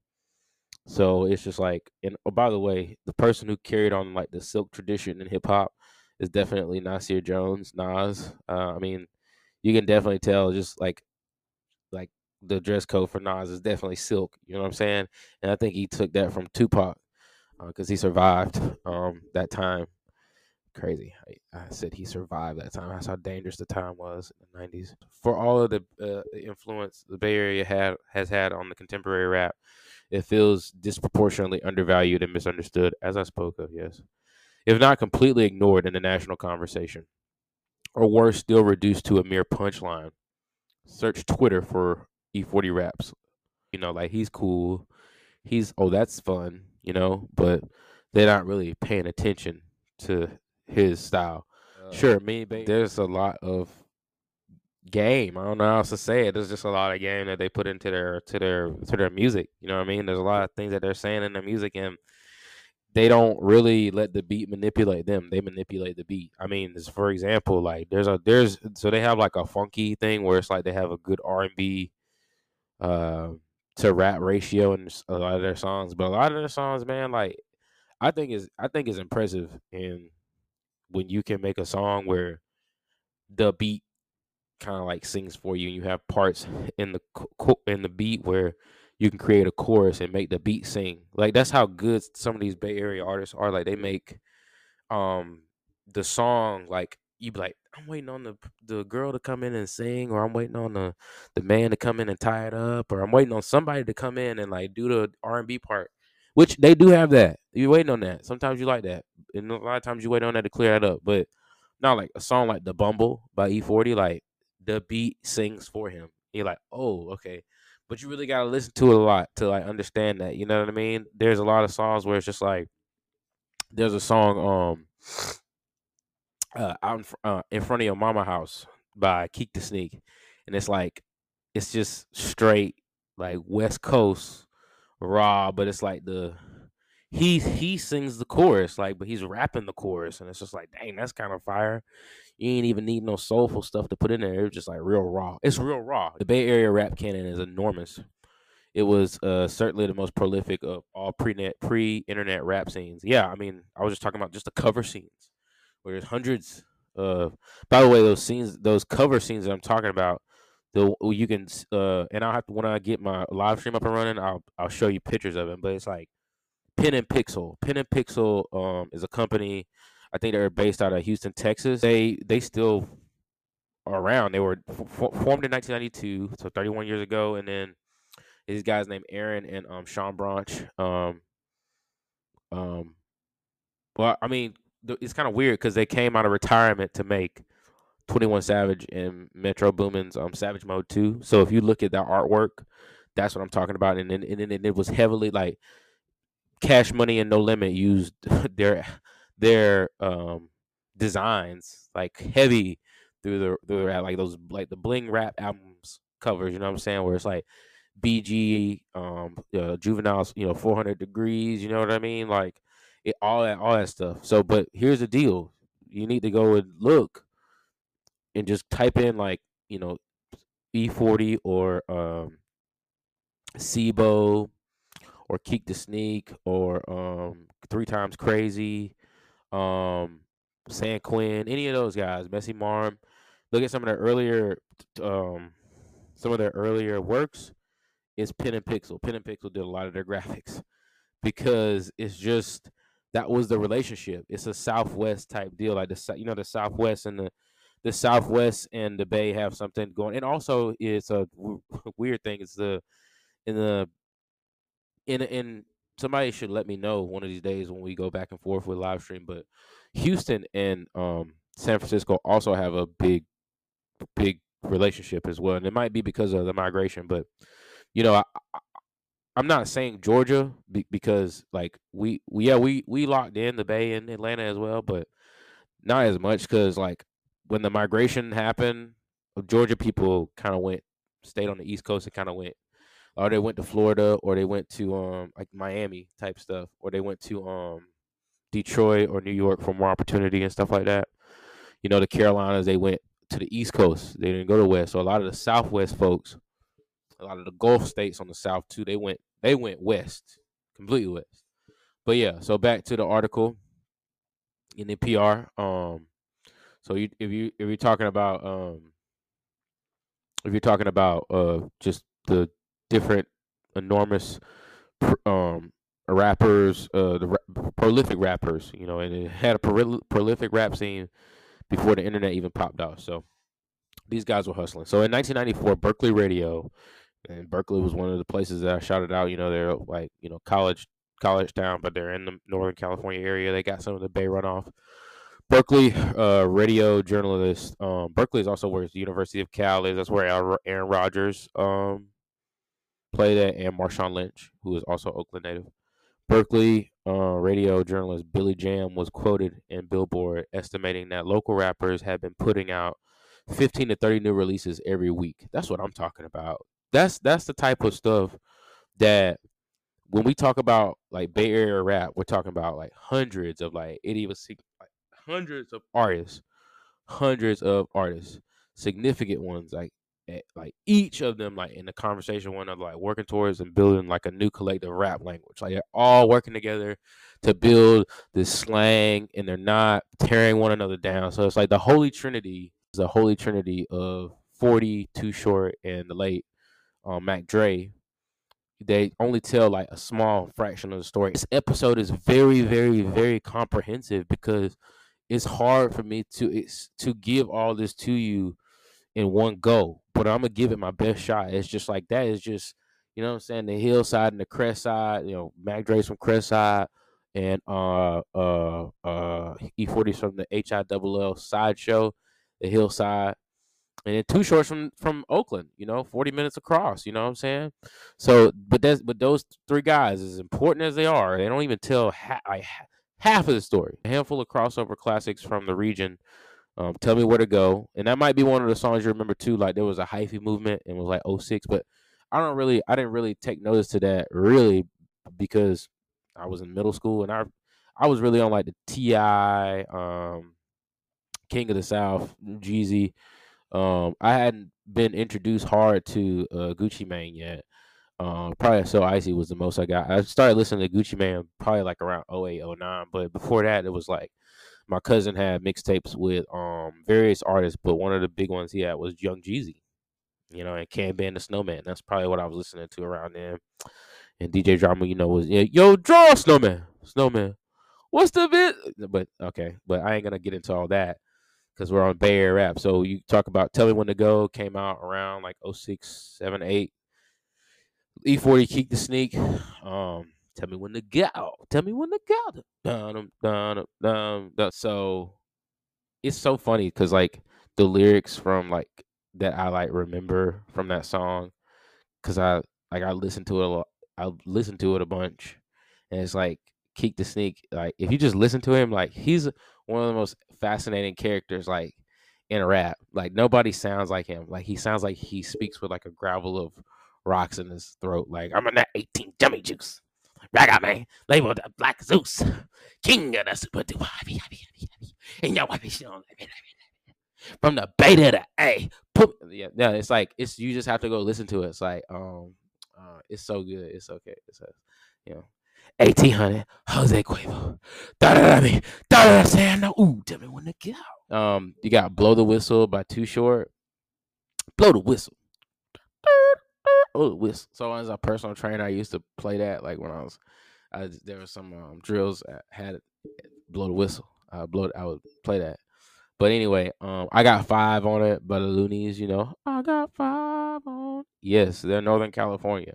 So it's just like, and oh, by the way, the person who carried on like the silk tradition in hip hop is definitely Nasir Jones, Nas. Uh, I mean, you can definitely tell just like, like the dress code for Nas is definitely silk. You know what I'm saying? And I think he took that from Tupac because uh, he survived um, that time crazy. I, I, said he survived that time. That's how dangerous the time was in the '90s. For all of the uh, influence the Bay Area had has had on the contemporary rap, it feels disproportionately undervalued and misunderstood, as I spoke of. Yes, if not completely ignored in the national conversation, or worse, still reduced to a mere punchline. Search Twitter for E-40 raps. You know, like he's cool. He's oh that's fun. You know, but they're not really paying attention to his style. Uh, sure, me, there's a lot of game. I don't know how else to say it. There's just a lot of game that they put into their to their to their music. You know what I mean? There's a lot of things that they're saying in their music and they don't really let the beat manipulate them. They manipulate the beat. I mean, for example, like there's a there's so they have like a funky thing where it's like they have a good R and B uh to rap ratio in a lot of their songs, but a lot of their songs, man, like I think is I think is impressive and when you can make a song where the beat kind of like sings for you and you have parts in the in the beat where you can create a chorus and make the beat sing like that's how good some of these bay area artists are like they make um the song like you be like i'm waiting on the the girl to come in and sing or i'm waiting on the the man to come in and tie it up or i'm waiting on somebody to come in and like do the r&b part which they do have that. You're waiting on that. Sometimes you like that, and a lot of times you wait on that to clear that up. But not like a song like "The Bumble" by E-40. Like the beat sings for him. You're like, oh, okay. But you really gotta listen to it a lot to like understand that. You know what I mean? There's a lot of songs where it's just like there's a song um uh, out in, uh, in front of your mama house by Keak the Sneak, and it's like it's just straight like West Coast raw, but it's like the he he sings the chorus like, but he's rapping the chorus, and it's just like, dang, that's kind of fire. You ain't even need no soulful stuff to put in there. It's just like real raw. It's real raw. The Bay Area rap canon is enormous. It was uh, certainly the most prolific of all pre-net pre-internet rap scenes. Yeah, I mean, I was just talking about just the cover scenes, where there's hundreds of. By the way, those scenes, those cover scenes that I'm talking about, the you can uh, and I'll have to when I get my live stream up and running, I'll I'll show you pictures of it. But it's like Pen and Pixel. Pen and Pixel um, is a company. I think they're based out of Houston, Texas. They they still are around. They were f- formed in 1992, so 31 years ago, and then these guys named Aaron and um, Shawn Brauch. Um, um, well, I mean, th- it's kind of weird because they came out of retirement to make 21 Savage and Metro Boomin's um, Savage Mode 2. So if you look at that artwork, that's what I'm talking about. And then and, and, and it was heavily like Cash Money and No Limit used their their um, designs like heavy through the through the, like those like the bling rap albums covers. You know what I'm saying? Where it's like BG, um, uh, juveniles, you know, 400 degrees. You know what I mean? Like it, all that, all that stuff. So, but here's the deal: you need to go and look and just type in like you know E-40 or um, C-Bo or Keak the Sneak or um, Three Times Crazy, um, San Quinn, any of those guys, Messy Marv. Look at some of their earlier, um, some of their earlier works. Is Pen and Pixel. Pen and Pixel did a lot of their graphics because it's just that was the relationship. It's a Southwest type deal, like the you know the Southwest and the the Southwest and the Bay have something going, and also it's a w- weird thing. It's the in the in in somebody should let me know one of these days when we go back and forth with live stream. But Houston and um, San Francisco also have a big big relationship as well, and it might be because of the migration. But you know, I, I'm not saying Georgia because like we, we yeah we we locked in the Bay and Atlanta as well, but not as much because like when the migration happened, Georgia people kind of went stayed on the East Coast and kind of went, or they went to Florida, or they went to um like Miami type stuff, or they went to um Detroit or New York for more opportunity and stuff like that. You know, the Carolinas they went to the East Coast, they didn't go to West. So a lot of the Southwest folks, a lot of the Gulf states on the South too, they went they went west, completely west. But yeah, so back to the article in the PR. Um, so you, if you if you're talking about um, if you're talking about uh, just the different enormous um, rappers, uh, the ra- prolific rappers, you know, and it had a pro- prolific rap scene before the internet even popped off. So these guys were hustling. So in 1994, Berkeley Radio, and Berkeley was one of the places that I shouted out. You know, they're like you know college college town, but they're in the Northern California area. They got some of the Bay runoff. Berkeley uh, radio journalist. Um, Berkeley is also where the University of Cal is. That's where Aaron Rodgers um, played at, and Marshawn Lynch, who is also Oakland native. Berkeley uh, radio journalist Billy Jam was quoted in Billboard estimating that local rappers have been putting out 15 to 30 new releases every week. That's what I'm talking about. That's that's the type of stuff that when we talk about like Bay Area rap, we're talking about like hundreds of like idiosyncratic hundreds of artists, hundreds of artists, significant ones, like eh, like each of them, like in the conversation, one of like working towards and building like a new collective rap language. Like they're all working together to build this slang, and they're not tearing one another down. So it's like the holy trinity is the holy trinity of Forty, Too Short, and the late um, Mac Dre, they only tell like a small fraction of the story. This episode is very, very, very comprehensive because it's hard for me to it's to give all this to you in one go. But I'm gonna give it my best shot. It's just like that. It's just you know what I'm saying. The hillside and the crest side. You know, Mac Dre's from crest side, and uh uh uh E-40's from the H I double L sideshow, the hillside. and then two Short's from from Oakland. You know, forty minutes across. You know what I'm saying? So, but that's but those three guys, as important as they are, they don't even tell ha- half of the story. A handful of crossover classics from the region. Um, tell me where to go, and that might be one of the songs you remember too. Like there was a hyphy movement and it was like 06, but I don't really, I didn't really take notice to that really because I was in middle school and I, I was really on like the T.I., um, King of the South, Jeezy. Um, I hadn't been introduced hard to uh, Gucci Mane yet. Uh, probably so icy was the most I got. I started listening to Gucci Mane probably like around 08, 09, but before that it was like my cousin had mixtapes with um various artists, but one of the big ones he had was Young Jeezy, you know, and Can Ban the Snowman. That's probably what I was listening to around then. And DJ Drama, you know, was yo draw Snowman, Snowman. What's the bit? But okay, but I ain't gonna get into all that because we're on Bay Area rap. So you talk about Tell Me When to Go came out around like 06, 7, 8. E-40 Keak the Sneak. Um, tell me when to go. Tell me when to go. So it's so funny because like the lyrics from like that I like remember from that song because I like I listened to it a lot. I listened to it a bunch, and it's like Keak the Sneak. Like if you just listen to him, like he's one of the most fascinating characters. Like in a rap, like nobody sounds like him. Like he sounds like he speaks with like a gravel of rocks in his throat. Like I'm in that 18 dummy juice. Raga man, labeled the Black Zeus, king of the super duper. And your wife is from the beta to A. Yeah, yeah, it's like it's you just have to go listen to it. It's like um, uh, it's so good. It's okay. It's a, you know. 1800 Jose Cuervo. Da da da me. Da da da say no. Ooh, tell me when to get out. Um, you got Blow the Whistle by Too Short. Blow the whistle oh whistle. So as a personal trainer, I used to play that like when I was. I, there were some um, drills had blow the whistle. I blow. I would play that. But anyway, um, I got five on it. But the Luniz, you know, I got five on. Yes, they're Northern California.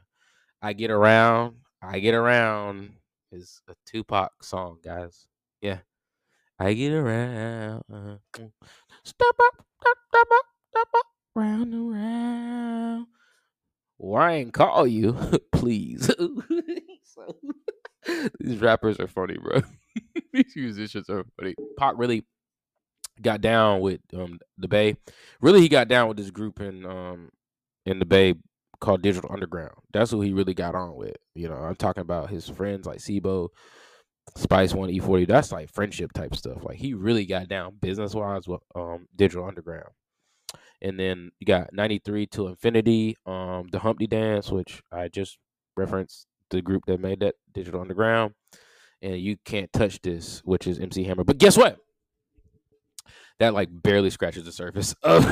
I get around. I get around is a Tupac song, guys. Yeah, I get around. Uh, step up, step up, step up, round and round. Ryan call you, please. so, these rappers are funny, bro. these musicians are funny. Pac really got down with um the Bay. Really, he got down with this group in um in the Bay called Digital Underground. That's who he really got on with. You know, I'm talking about his friends like C-Bo, Spice One, E-40. That's like friendship type stuff. Like he really got down business wise with um Digital Underground and then you got 93 to infinity um the humpty dance which i just referenced the group that made that digital underground and you can't touch this which is mc hammer but guess what that like barely scratches the surface of,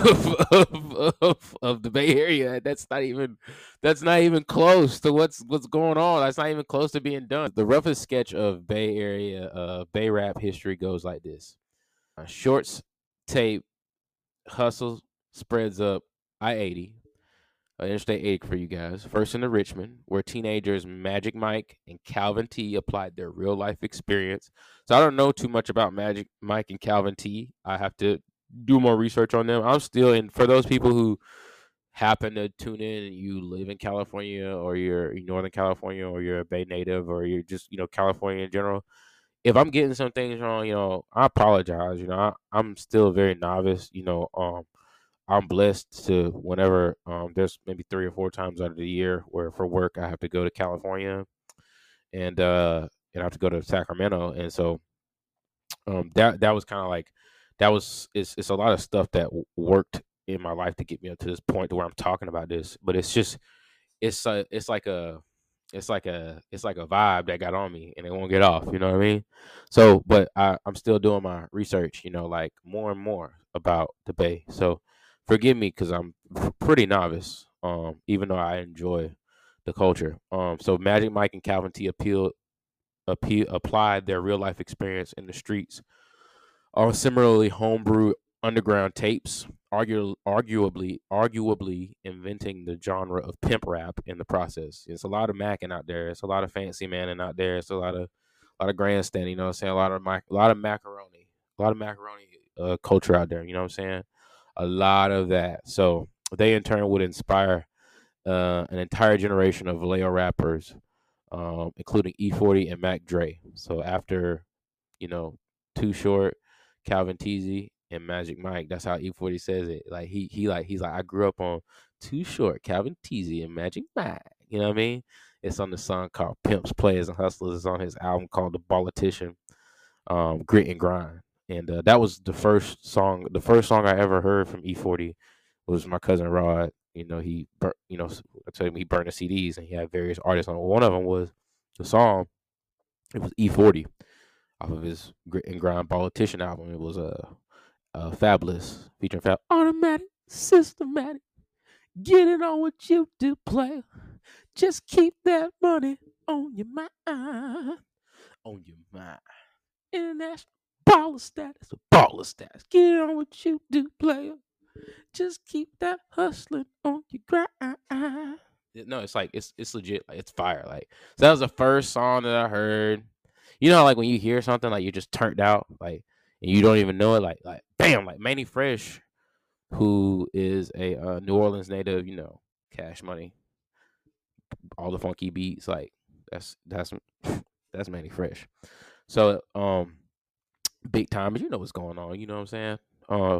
of, of, of, the Bay Area. That's not even that's not even close to what's what's going on. That's not even close to being done. The roughest sketch of Bay Area uh Bay rap history goes like this. Uh, shorts tape hustles spreads up I 80, uh, Interstate 80 for you guys. First into Richmond, where teenagers Magic Mike and Calvin T applied their real life experience. So I don't know too much about Magic Mike and Calvin T. I have to do more research on them. I'm still in for those people who happen to tune in and you live in California or you're in Northern California or you're a Bay native or you're just, you know, California in general. If I'm getting some things wrong, you know, I apologize. You know, I, I'm still very novice, you know, um, I'm blessed to whenever um, there's maybe three or four times out of the year where for work I have to go to California and uh and I have to go to Sacramento. And so um that that was kind of like that was it's it's a lot of stuff that worked in my life to get me up to this point to where I'm talking about this but it's just it's a, it's like a it's like a it's like a vibe that got on me and it won't get off you know what i mean? So but I, i'm still doing my research you know like more and more about the bay. So forgive me because I'm pretty novice. Um, even though I enjoy the culture. Um, so Magic Mike and Calvin T appealed, appeal, applied their real life experience in the streets on similarly homebrew underground tapes, argu- arguably, arguably inventing the genre of pimp rap in the process. It's a lot of macking out there. It's a lot of fancy manning out there. It's a lot of, a lot of grandstanding. You know, what I'm saying a lot of a lot of macaroni, a lot of macaroni uh, culture out there. You know what I'm saying? A lot of that. So they in turn would inspire uh, an entire generation of Vallejo rappers, um, including E-40 and Mac Dre. So after, you know, Too Short, Calvin Teasy, and Magic Mike, that's how E-40 says it. Like he he like he's like I grew up on Too Short, Calvin Teasy, and Magic Mike. You know what I mean? It's on the song called Pimps, Players, and Hustlers. It's on his album called The Politician, um, Grit and Grind. And uh, that was the first song. The first song I ever heard from E-40 was my cousin Rod. You know, he, bur- you know, I told him he burned the CDs and he had various artists on. One of them was the song. It was E-40 off of his Grit and Grind Politician album. It was a uh, uh, Fabolous featuring Fab. Automatic, systematic, get it on what you do, player. Just keep that money on your mind, on your mind. International baller status, baller status. Get on what you do, player. Just keep that hustling on your grind. No, it's like it's it's legit. Like it's fire. Like so that was the first song that I heard. You know, like when you hear something, like you're just turned out, like and you don't even know it. Like like bam, like Mannie Fresh, who is a uh, New Orleans native. You know, Cash Money, all the funky beats. Like that's that's that's Mannie Fresh. So um, big time, but you know what's going on. You know what I'm saying? Uh,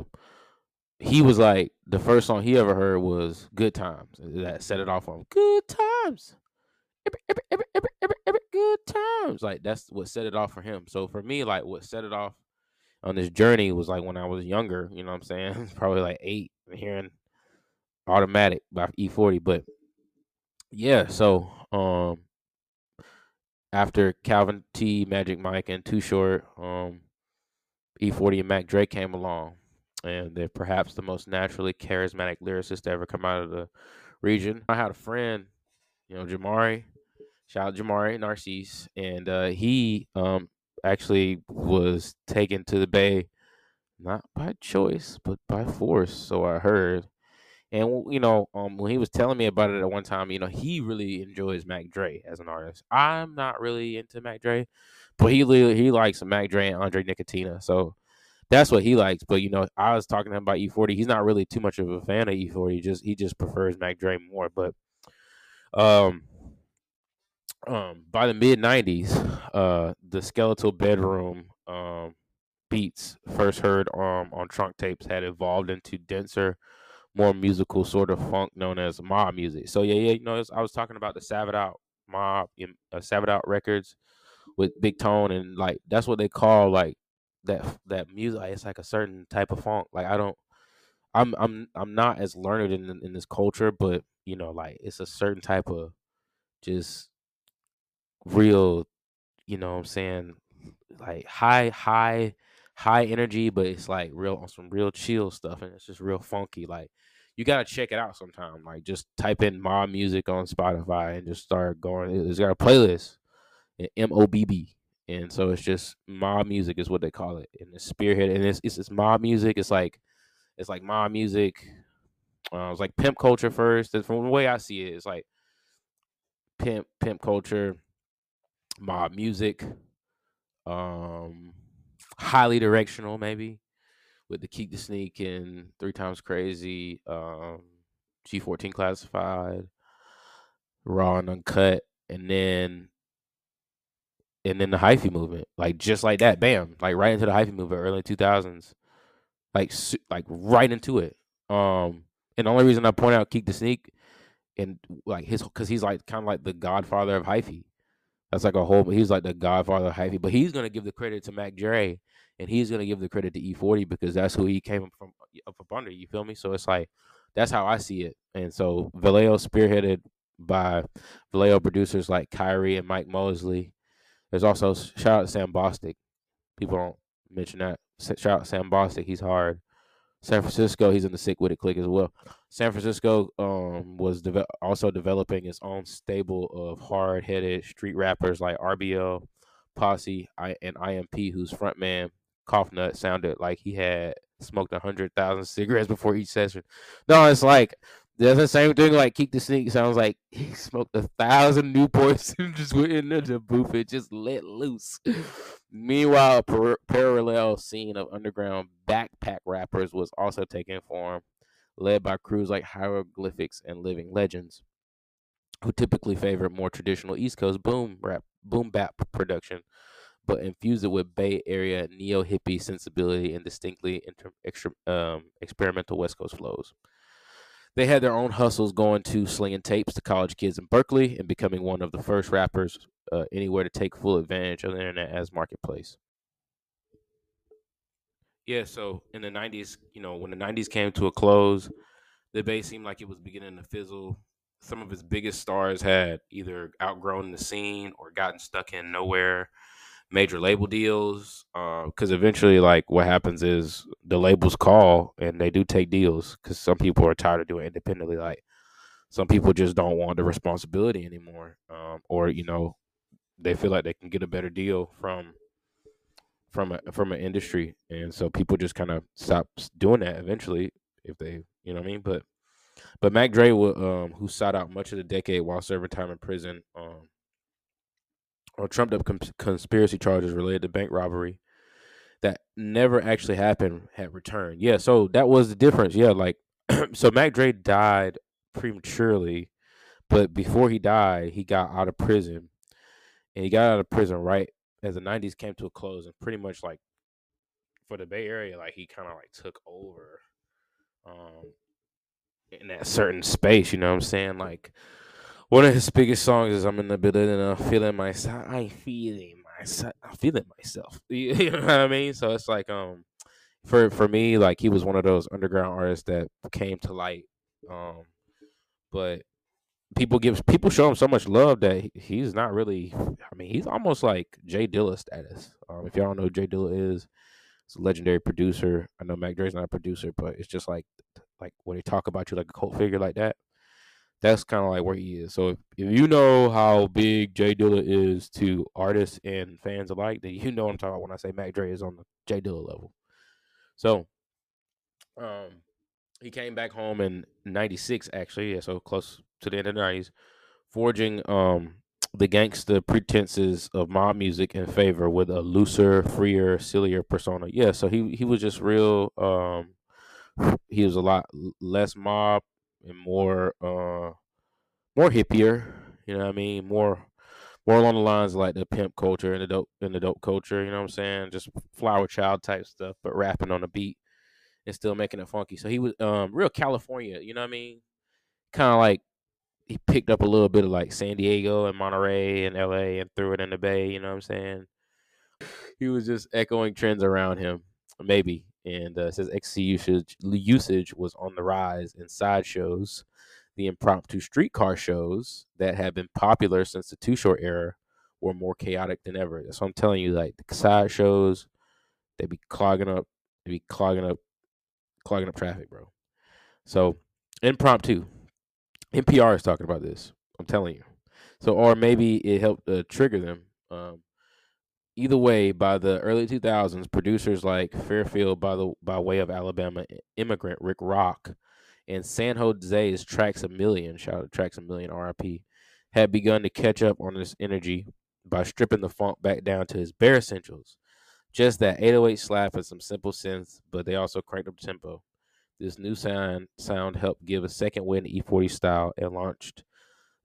he was like the first song he ever heard was "Good Times." That set it off on "Good Times." Every, every, every, every, every, every good times. Like that's what set it off for him. So for me, like what set it off on this journey was like when I was younger. You know what I'm saying? Probably like eight, hearing "Automatic" by E-40. But yeah, so um, after Calvin T, Magic Mike, and Too Short, um, E-40 and Mac Dre came along, and they're perhaps the most naturally charismatic lyricists to ever come out of the region. I had a friend, you know, Jamari. Shout out Jamari Narcisse, and uh, he um, actually was taken to the Bay, not by choice, but by force. So I heard. And you know, um, when he was telling me about it at one time, you know, he really enjoys Mac Dre as an artist. I'm not really into Mac Dre, but he he likes Mac Dre and Andre Nickatina. So that's what he likes. But you know, I was talking to him about E-40. He's not really too much of a fan of E-40. He just he just prefers Mac Dre more. But um, um, by the mid '90s, uh, the Skeletal Bedroom um, beats first heard um, on trunk tapes had evolved into denser, more musical sort of funk known as mob music. So yeah, yeah, you know, I was talking about the Savage Out mob, uh, Savage Out records with Big Tone, and like that's what they call like that that music. It's like a certain type of funk. Like I don't. I'm I'm I'm not as learned in in this culture, but you know, like it's a certain type of just real, you know what I'm saying, like high, high, high energy, but it's like real on some real chill stuff and it's just real funky. Like you gotta check it out sometime. Like just type in mob music on Spotify and just start going. It's got a playlist. M O B B. And so it's just mob music is what they call it. And it's spearhead and it's, it's it's mob music. It's like it's like mob music. Uh, it's like pimp culture first. And from the way I see it, it's like pimp pimp culture, mob music, um, highly directional maybe with the Keak the Sneak and Three Times Crazy, um, G14 Classified, Raw and Uncut, and then and then the hyphy movement, like just like that, bam, like right into the hyphy movement, early two thousands, like like right into it. Um, and the only reason I point out Keak the Sneak and like his, because he's like kind of like the godfather of hyphy. That's like a whole. He's like the godfather of hyphy, but he's gonna give the credit to Mac Dre, and he's gonna give the credit to E-40 because that's who he came from up under. You feel me? So it's like that's how I see it. And so Vallejo spearheaded by Vallejo producers like Khayree and Mike Mosley. There's also shout out Sam Bostic. People don't mention that. Shout out Sam Bostic. He's hard. San Francisco, he's in the Sick Wid It click as well. San Francisco um, was de- also developing its own stable of hard headed street rappers like RBL, Posse, I- and IMP, whose frontman, Cougnut, sounded like he had smoked a hundred thousand cigarettes before each session. No, it's like That's the same thing. Like Keak the Sneak sounds like he smoked a thousand Newports and just went into the booth and just let loose. Meanwhile, a par- parallel scene of underground backpack rappers was also taking form, led by crews like Hieroglyphics and Living Legends, who typically favor more traditional East Coast boom rap, boom bap production, but infuse it with Bay Area neo hippie sensibility and distinctly inter- extra, um, experimental West Coast flows. They had their own hustles going to slinging tapes to college kids in Berkeley and becoming one of the first rappers uh, anywhere to take full advantage of the internet as marketplace. Yeah, so in the '90s, you know, when the '90s came to a close, the Bay seemed like it was beginning to fizzle. Some of its biggest stars had either outgrown the scene or gotten stuck in nowhere major label deals because uh, eventually like what happens is the labels call and they do take deals because some people are tired of doing independently like some people just don't want the responsibility anymore um, or you know they feel like they can get a better deal from from a, from an industry and so people just kind of stop doing that eventually if they you know what i mean? But but mac dre um, who sat out much of the decade while serving time in prison um, or trumped up conspiracy charges related to bank robbery that never actually happened had returned. Yeah, so that was the difference. Yeah, like so Mac Dre died prematurely, but before he died, he got out of prison. And he got out of prison right as the 90s came to a close and pretty much like for the Bay Area like he kind of like took over um in that certain space, you know what I'm saying? Like one of his biggest songs is "I'm in the building and I'm feeling myself." I'm feeling myself. I'm feeling myself. You know what I mean? So it's like um, for for me, like he was one of those underground artists that came to light. Um, but people give people show him so much love that he's not really. I mean, he's almost like J Dilla status. Um, if y'all don't know who J Dilla is, it's a legendary producer. I know Mac Dre's not a producer, but it's just like like when they talk about you like a cult figure like that that's kind of like where he is. So if, if you know how big J Dilla is to artists and fans alike, then you know what I'm talking about when I say Mac Dre is on the J Dilla level. So, um, he came back home in '96, actually, yeah, so close to the end of the '90s, forging um the gangster pretenses of mob music in favor with a looser, freer, sillier persona. Yeah, so he he was just real. Um, he was a lot less mob and more uh more hippier. You know what I mean? More more along the lines like the pimp culture and the dope and the dope culture. You know what I'm saying? Just flower child type stuff, but rapping on the beat and still making it funky. So he was um real California. You know what I mean? Kind of like he picked up a little bit of like San Diego and Monterey and LA and threw it in the Bay. You know what I'm saying? He was just echoing trends around him, maybe and uh, says ecstasy usage usage was on the rise in sideshows. The impromptu streetcar shows that have been popular since the Too Short era were more chaotic than ever. That's what I'm telling you. Like the side shows, they be clogging up, they be clogging up, clogging up traffic, bro. So impromptu. NPR is talking about this. I'm telling you. So, or maybe it helped uh, trigger them. Um, either way, by the early 2000s, producers like Fairfield by the by way of Alabama immigrant Rick Rock and San Jose's Traxamillion, shout out Traxamillion RIP, had begun to catch up on this energy by stripping the funk back down to his bare essentials. Just that 808 slap and some simple synths, but they also cranked up tempo. This new sound sound helped give a second wind to E-40 style and launched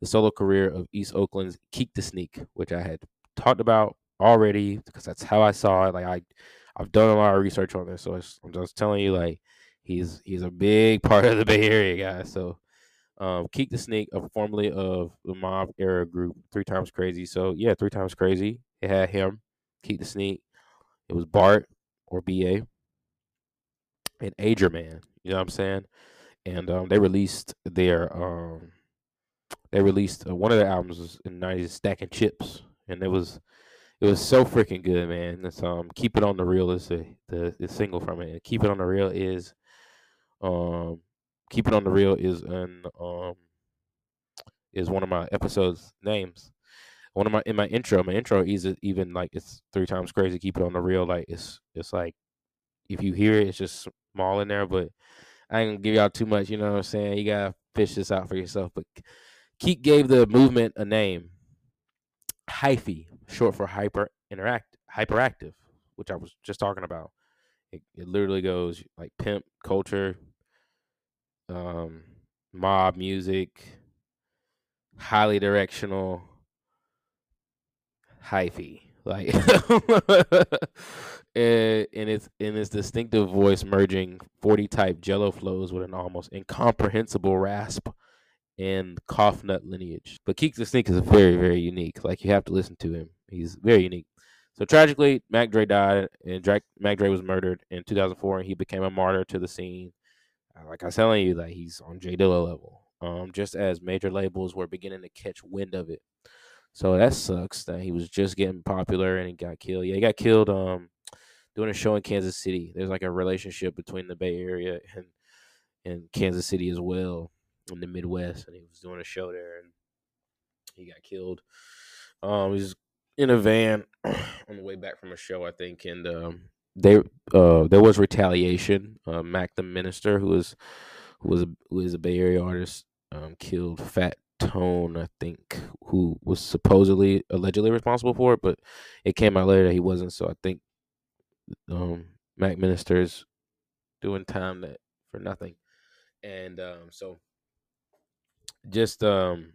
the solo career of East Oakland's Keak the Sneak, which I had talked about already because that's how I saw it. Like I, I've done a lot of research on this, so I'm just telling you, like he's he's a big part of the Bay Area, guys. So, um, da Sneak, uh, formerly of the Mob era group, Three Times Crazy. So yeah, Three Times Crazy. It had him, Keak the Snake. It was Bart or BA and Agerman. You know what I'm saying? And um, they released their um, they released uh, one of their albums was in the 90s, Stacking Chips, and it was it was so freaking good, man. It's, um, keep it on the real is the, the, the single from it. Keep it on the real is um, keep it on the real is an um is one of my episodes names. One of my in my intro, my intro is even like it's three times crazy. Keep it on the real, like it's it's like if you hear it, it's just small in there, but I ain't gonna give y'all too much. You know what I'm saying? You gotta fish this out for yourself. But Keak gave the movement a name, hyphy, short for hyper interact hyperactive, which I was just talking about. It, it literally goes like pimp culture, um, mob music, highly directional, hyphy, like, and, and its in its distinctive voice merging forty type Jello flows with an almost incomprehensible rasp and Cougnut lineage. But Keak the Sneak is very very unique. Like you have to listen to him. He's very unique. So tragically, Mac Dre died, and Dre, Mac Dre was murdered in 2004, and he became a martyr to the scene. Uh, like I was telling you, like he's on J Dilla level. Um, just as major labels were beginning to catch wind of it. So that sucks that he was just getting popular and he got killed. Yeah, he got killed um doing a show in Kansas City. There's like a relationship between the Bay Area and and Kansas City as well in the Midwest, and he was doing a show there and he got killed. Um, he was in a van on the way back from a show, I think, and um, they uh there was retaliation. Uh, Mac the Minister, who was who was a, who is a Bay Area artist, um, killed Fat Tone, I think, who was supposedly allegedly responsible for it, but it came out later that he wasn't. So I think um, Mac Minister's doing time that for nothing, and um, so just um,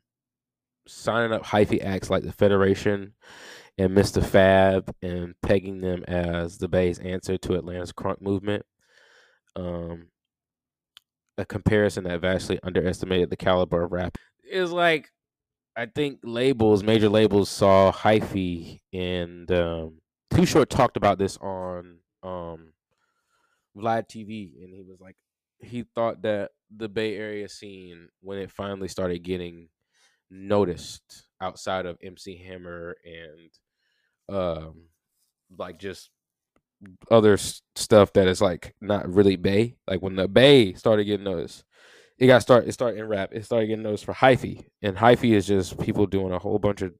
signing up hyphy acts like the Federation and Mr. Fab and pegging them as the Bay's answer to Atlanta's crunk movement. Um, a comparison that vastly underestimated the caliber of rap is like I think labels, major labels saw hyphy and um Too Short talked about this on um Vlad TV and he was like he thought that the Bay Area scene when it finally started getting noticed outside of MC Hammer and um like just other stuff that is like not really Bay. Like when the Bay started getting noticed, it got start it started in rap. It started getting noticed for hyphy, and hyphy is just people doing a whole bunch of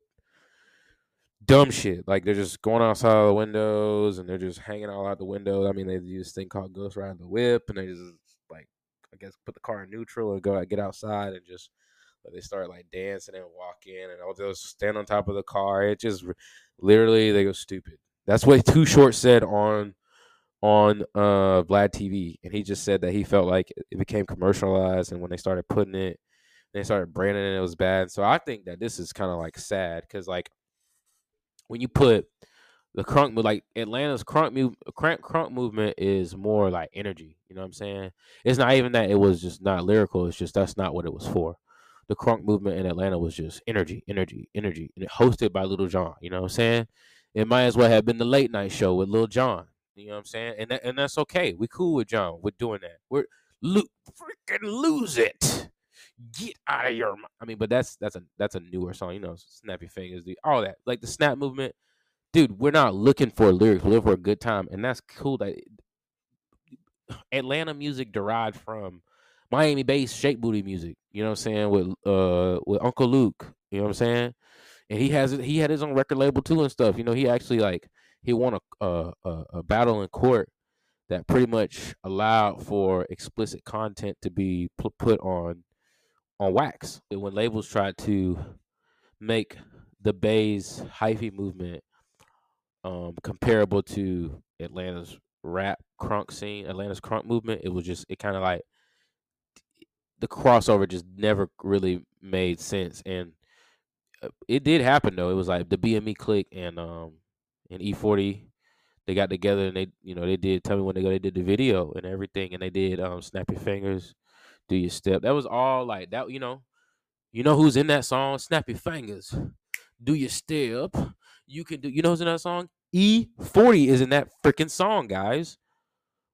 dumb shit. Like they're just going outside of the windows and they're just hanging all out the window. I mean, they do this thing called ghost riding the whip, and they just like I guess put the car in neutral and go get outside and just they start like dancing and walking and all those stand on top of the car. It just literally they go stupid. That's what Too Short said on on uh Vlad TV, and he just said that he felt like it became commercialized, and when they started putting it, they started branding it, it was bad. So I think that this is kind of like sad because like when you put the crunk like Atlanta's crunk crunk crunk movement is more like energy. You know what I'm saying? It's not even that it was just not lyrical. It's just that's not what it was for. The crunk movement in Atlanta was just energy, energy, energy, and it hosted by Lil Jon. You know what I'm saying? It might as well have been the late night show with Lil Jon. You know what I'm saying? And that, and that's okay. We cool with Jon. We're doing that. We're lo- freaking lose it. Get out of your. I mean, but that's that's a that's a newer song. You know, snap your fingers, dude. All that like the snap movement, dude. We're not looking for lyrics. We're looking for a good time, and that's cool. That Atlanta music derived from Miami based shake booty music. You know what I'm saying with uh with Uncle Luke. You know what I'm saying? And he has he had his own record label too and stuff. You know, he actually like he won a, a, a battle in court that pretty much allowed for explicit content to be put on on wax. When labels tried to make the Bay's hyphy movement um, comparable to Atlanta's rap crunk scene, Atlanta's crunk movement, it was just it kind of like the crossover just never really made sense, and uh, it did happen though. It was like the BME click and um and E-40 they got together and they you know they did tell me when they go they did the video and everything and they did um snap your fingers do your step. That was all like that you know you know who's in that song? Snap your fingers do your step. You can do you know who's in that song? E-40 is in that freaking song guys.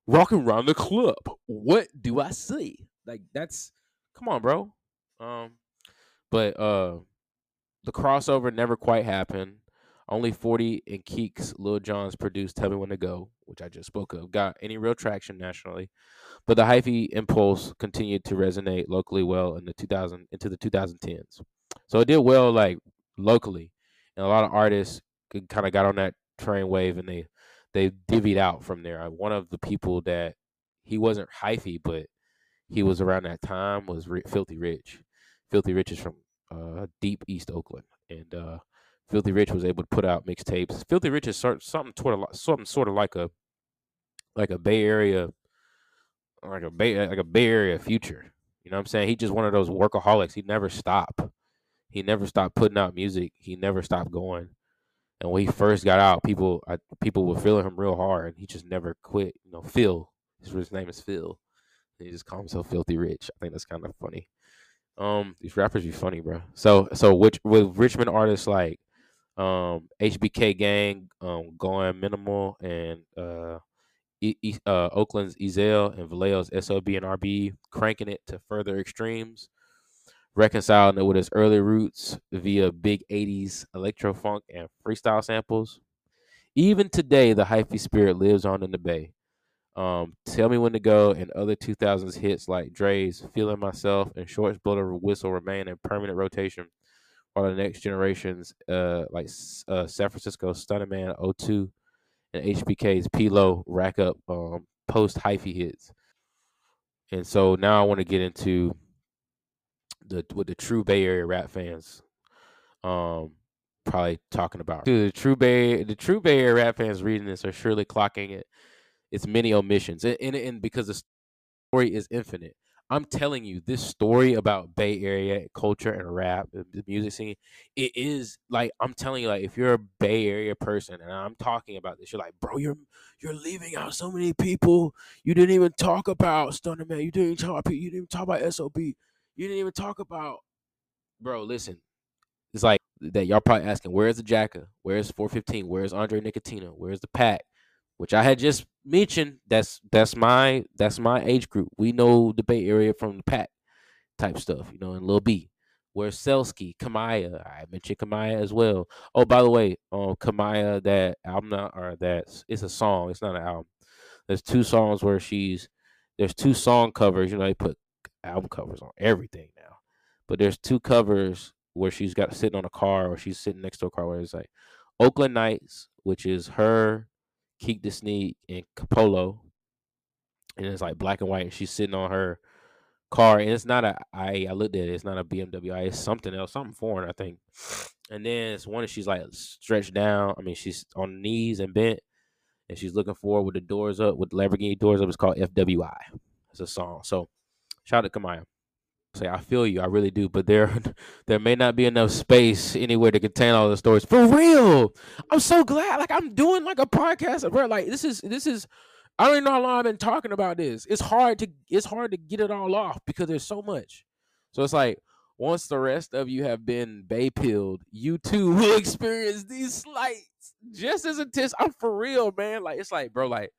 Walking around the club. What do I see like that's come on bro um but uh the crossover never quite happened only 40 and Keak's, Lil Jon's produced Tell Me When to Go, which I just spoke of, got any real traction nationally. But the hyphy impulse continued to resonate locally well in the 2000 into the 2010s. So it did well like locally. And a lot of artists kind of got on that train wave and they they divvied out from there. One of the people that he wasn't hyphy, but he was around that time was Filthy Rich. Filthy Rich is from uh, deep East Oakland, and uh, Filthy Rich was able to put out mixtapes. Filthy Rich is sort something sort of something sort of like a like a Bay Area like a Bay like a Bay Area future. You know what I'm saying? He just one of those workaholics. He never stopped. He never stopped putting out music. He never stopped going. And when he first got out, people I, people were feeling him real hard, and he just never quit. You know, Phil. His name is Phil. He just called himself Filthy Rich. I think that's kind of funny. Um, these rappers be funny, bro. So so which with Richmond artists like um HBK Gang, um Going Minimal, and uh e- uh, Oakland's Ezell and Vallejo's SOB and RB, cranking it to further extremes, reconciling it with its early roots via big 80s electro funk and freestyle samples. Even today, the hyphy spirit lives on in the Bay. Um, Tell Me When to Go and other 2000s hits like Dre's Feeling Myself and Shorts Blow the Whistle remain in permanent rotation, while the next generations, uh, like uh, San Francisco Stunning Man 02 and HBK's P-Lo rack up um, post hyphy hits. And so now I want to get into the what the true Bay Area rap fans um probably talking about. Dude, the true Bay the true Bay Area rap fans reading this are surely clocking it. It's many omissions. And, and, and because the story is infinite. I'm telling you, this story about Bay Area culture and rap, the music scene, it is like I'm telling you, like if you're a Bay Area person and I'm talking about this, you're like, bro, you're you're leaving out so many people. You didn't even talk about Stunnaman. You didn't talk. You didn't even talk about SOB. You didn't even talk about, bro. Listen, it's like that. Y'all probably asking, where's the Jacka? Where's 415? Where's Andre Nickatina? Where's the Pack? Which I had just mentioned. That's that's my that's my age group. We know the Bay Area from the Pack type stuff, you know, and Lil B. Where's Selsky, Kamaiyah? I mentioned Kamaiyah as well. Oh, by the way, um, Kamaiyah, that album not or that it's a song. It's not an album. There's two songs where she's there's two song covers. You know, they put album covers on everything now, but there's two covers where she's got sitting on a car or she's sitting next to a car where it's like Oakland Nights, which is her Keak the Sneak and Capolo, and it's like black and white. And she's sitting on her car, and it's not a I. I looked at it. It's not a BMW I. It's something else, something foreign, I think. And then it's one. She's like stretched down. I mean, she's on knees and bent, and she's looking forward with the doors up, with Lamborghini doors up. It's called FWI. It's a song. So shout out to Kamaiyah say I feel you, I really do, but there there may not be enough space anywhere to contain all the stories. For real. I'm so glad. Like I'm doing like a podcast bro. like this is this is I don't even know how long I've been talking about this. It's hard to it's hard to get it all off because there's so much. So it's like once the rest of you have been bay pilled, you too will experience these slights just as intense. I'm for real, man. Like it's like, bro, like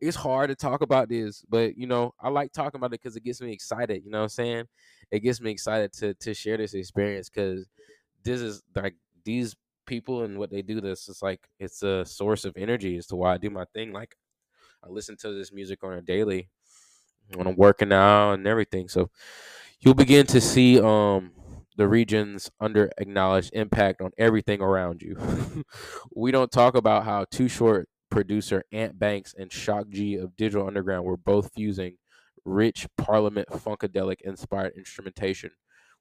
it's hard to talk about this, but you know, I like talking about it because it gets me excited. You know what I'm saying? It gets me excited to to share this experience because this is like these people and what they do. This is like it's a source of energy as to why I do my thing. Like I listen to this music on a daily when I'm working out and everything. So you'll begin to see um the region's under acknowledged impact on everything around you. we don't talk about how Too Short producer Ant Banks and Shock G of Digital Underground were both fusing rich Parliament Funkadelic inspired instrumentation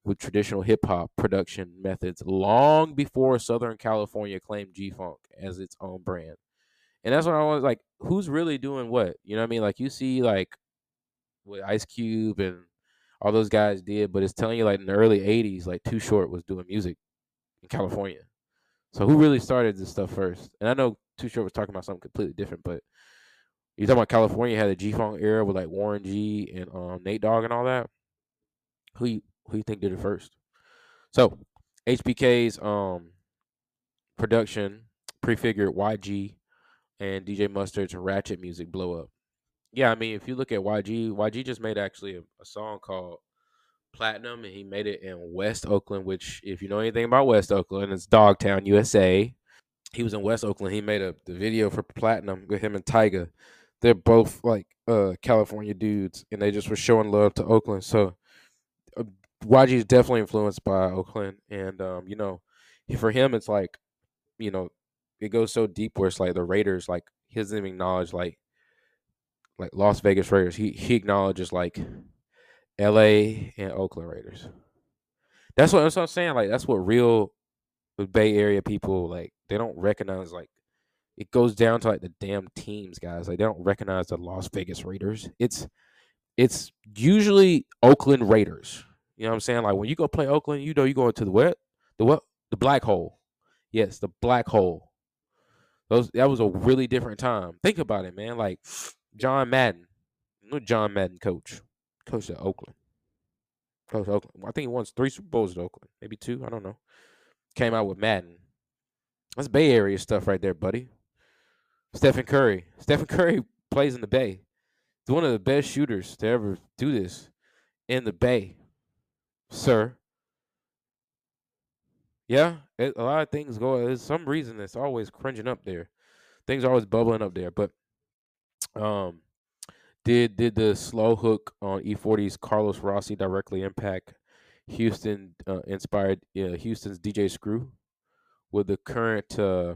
with traditional hip hop production methods long before Southern California claimed G Funk as its own brand. And that's what I was like, who's really doing what? You know what I mean? Like you see like what Ice Cube and all those guys did, but it's telling you like in the early 80s, like Too Short was doing music in California. So who really started this stuff first? And I know too Short was talking about something completely different, but you talking about California had a G Funk era with like Warren G and um, Nate Dogg and all that. Who you, who you think did it first? So HBK's um production prefigured YG and DJ Mustard's Ratchet music blow up. Yeah, I mean, if you look at YG, YG just made actually a, a song called Platinum, and he made it in West Oakland, which, if you know anything about West Oakland, it's Dogtown, USA he was in West Oakland. He made a the video for Platinum with him and Tyga. They're both like uh California dudes, and they just were showing love to Oakland. So uh, YG is definitely influenced by Oakland, and um, you know, for him, it's like, you know, it goes so deep where it's like the Raiders, like he doesn't even acknowledge like like Las Vegas Raiders. He he acknowledges like L.A. and Oakland Raiders. That's what, that's what I'm saying. Like that's what real uh, Bay Area people like. They don't recognize like it goes down to like the damn teams, guys. Like they don't recognize the Las Vegas Raiders. It's it's usually Oakland Raiders. You know what I'm saying? Like when you go play Oakland, you know you go into the what? The what? The black hole. Yes, the black hole. Those that was a really different time. Think about it, man. Like John Madden. John Madden coach. Coach at Oakland. Coach Oakland. I think he won three Super Bowls at Oakland. Maybe two. I don't know. Came out with Madden. That's Bay Area stuff right there, buddy. Stephen Curry. Stephen Curry plays in the Bay. He's one of the best shooters to ever do this in the Bay, sir. Yeah, it, a lot of things go. There's some reason it's always cringing up there. Things are always bubbling up there. But um, did did the slow hook on E-40's Carlos Rossi directly impact Houston uh, inspired uh, Houston's DJ Screw? With the current uh,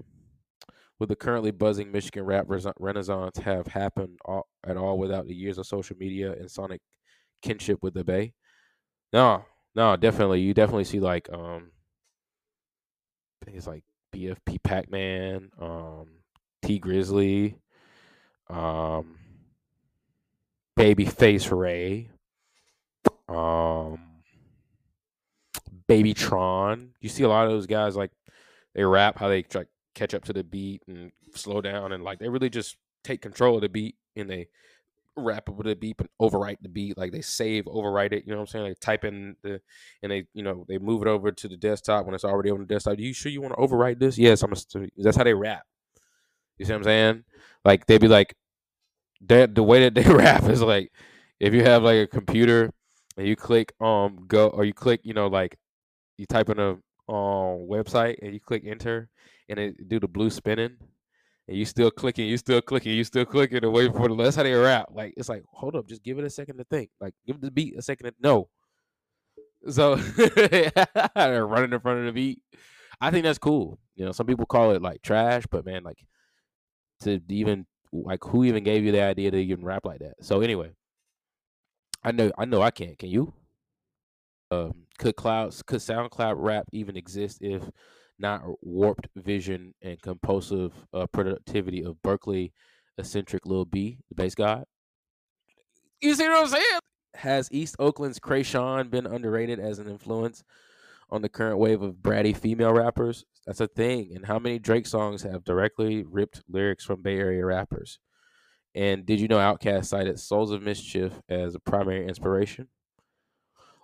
would the currently buzzing Michigan rap renaissance have happened all, at all without the years of social media and sonic kinship with the Bay? No, no, definitely. You definitely see like um I think it's like BFP Pac Man, um, Tee Grizzley, um, Babyface Ray, um, Babytron. You see a lot of those guys like they rap how they try catch up to the beat and slow down and like they really just take control of the beat and they rap with the beat and overwrite the beat. Like they save overwrite it you know what i'm saying? Like type in the and they you know they move it over to the desktop when it's already on the desktop. You sure you want to overwrite this? Yes i'm a, that's how they rap. You see what i'm saying? Like they'd be like that the way that they rap is like if you have like a computer and you click um go or you click you know like you type in a um website and you click enter and it do the blue spinning and you still clicking, you still clicking, you still clicking and waiting for the that's how they rap. Like it's like, hold up, just give it a second to think. Like give the beat a second to no. So they're running in front of the beat. I think that's cool. You know, some people call it like trash, but man, like to even like who even gave you the idea to even rap like that? So anyway, I know I know I can't. Can you? Um, could clouds could SoundCloud rap even exist if not warped vision and compulsive uh, productivity of Berkeley eccentric Lil B, the Based God. You see what I'm saying? Has East Oakland's Kreayshawn been underrated as an influence on the current wave of bratty female rappers? That's a thing. And how many Drake songs have directly ripped lyrics from Bay Area rappers? And did you know Outkast cited Souls of Mischief as a primary inspiration?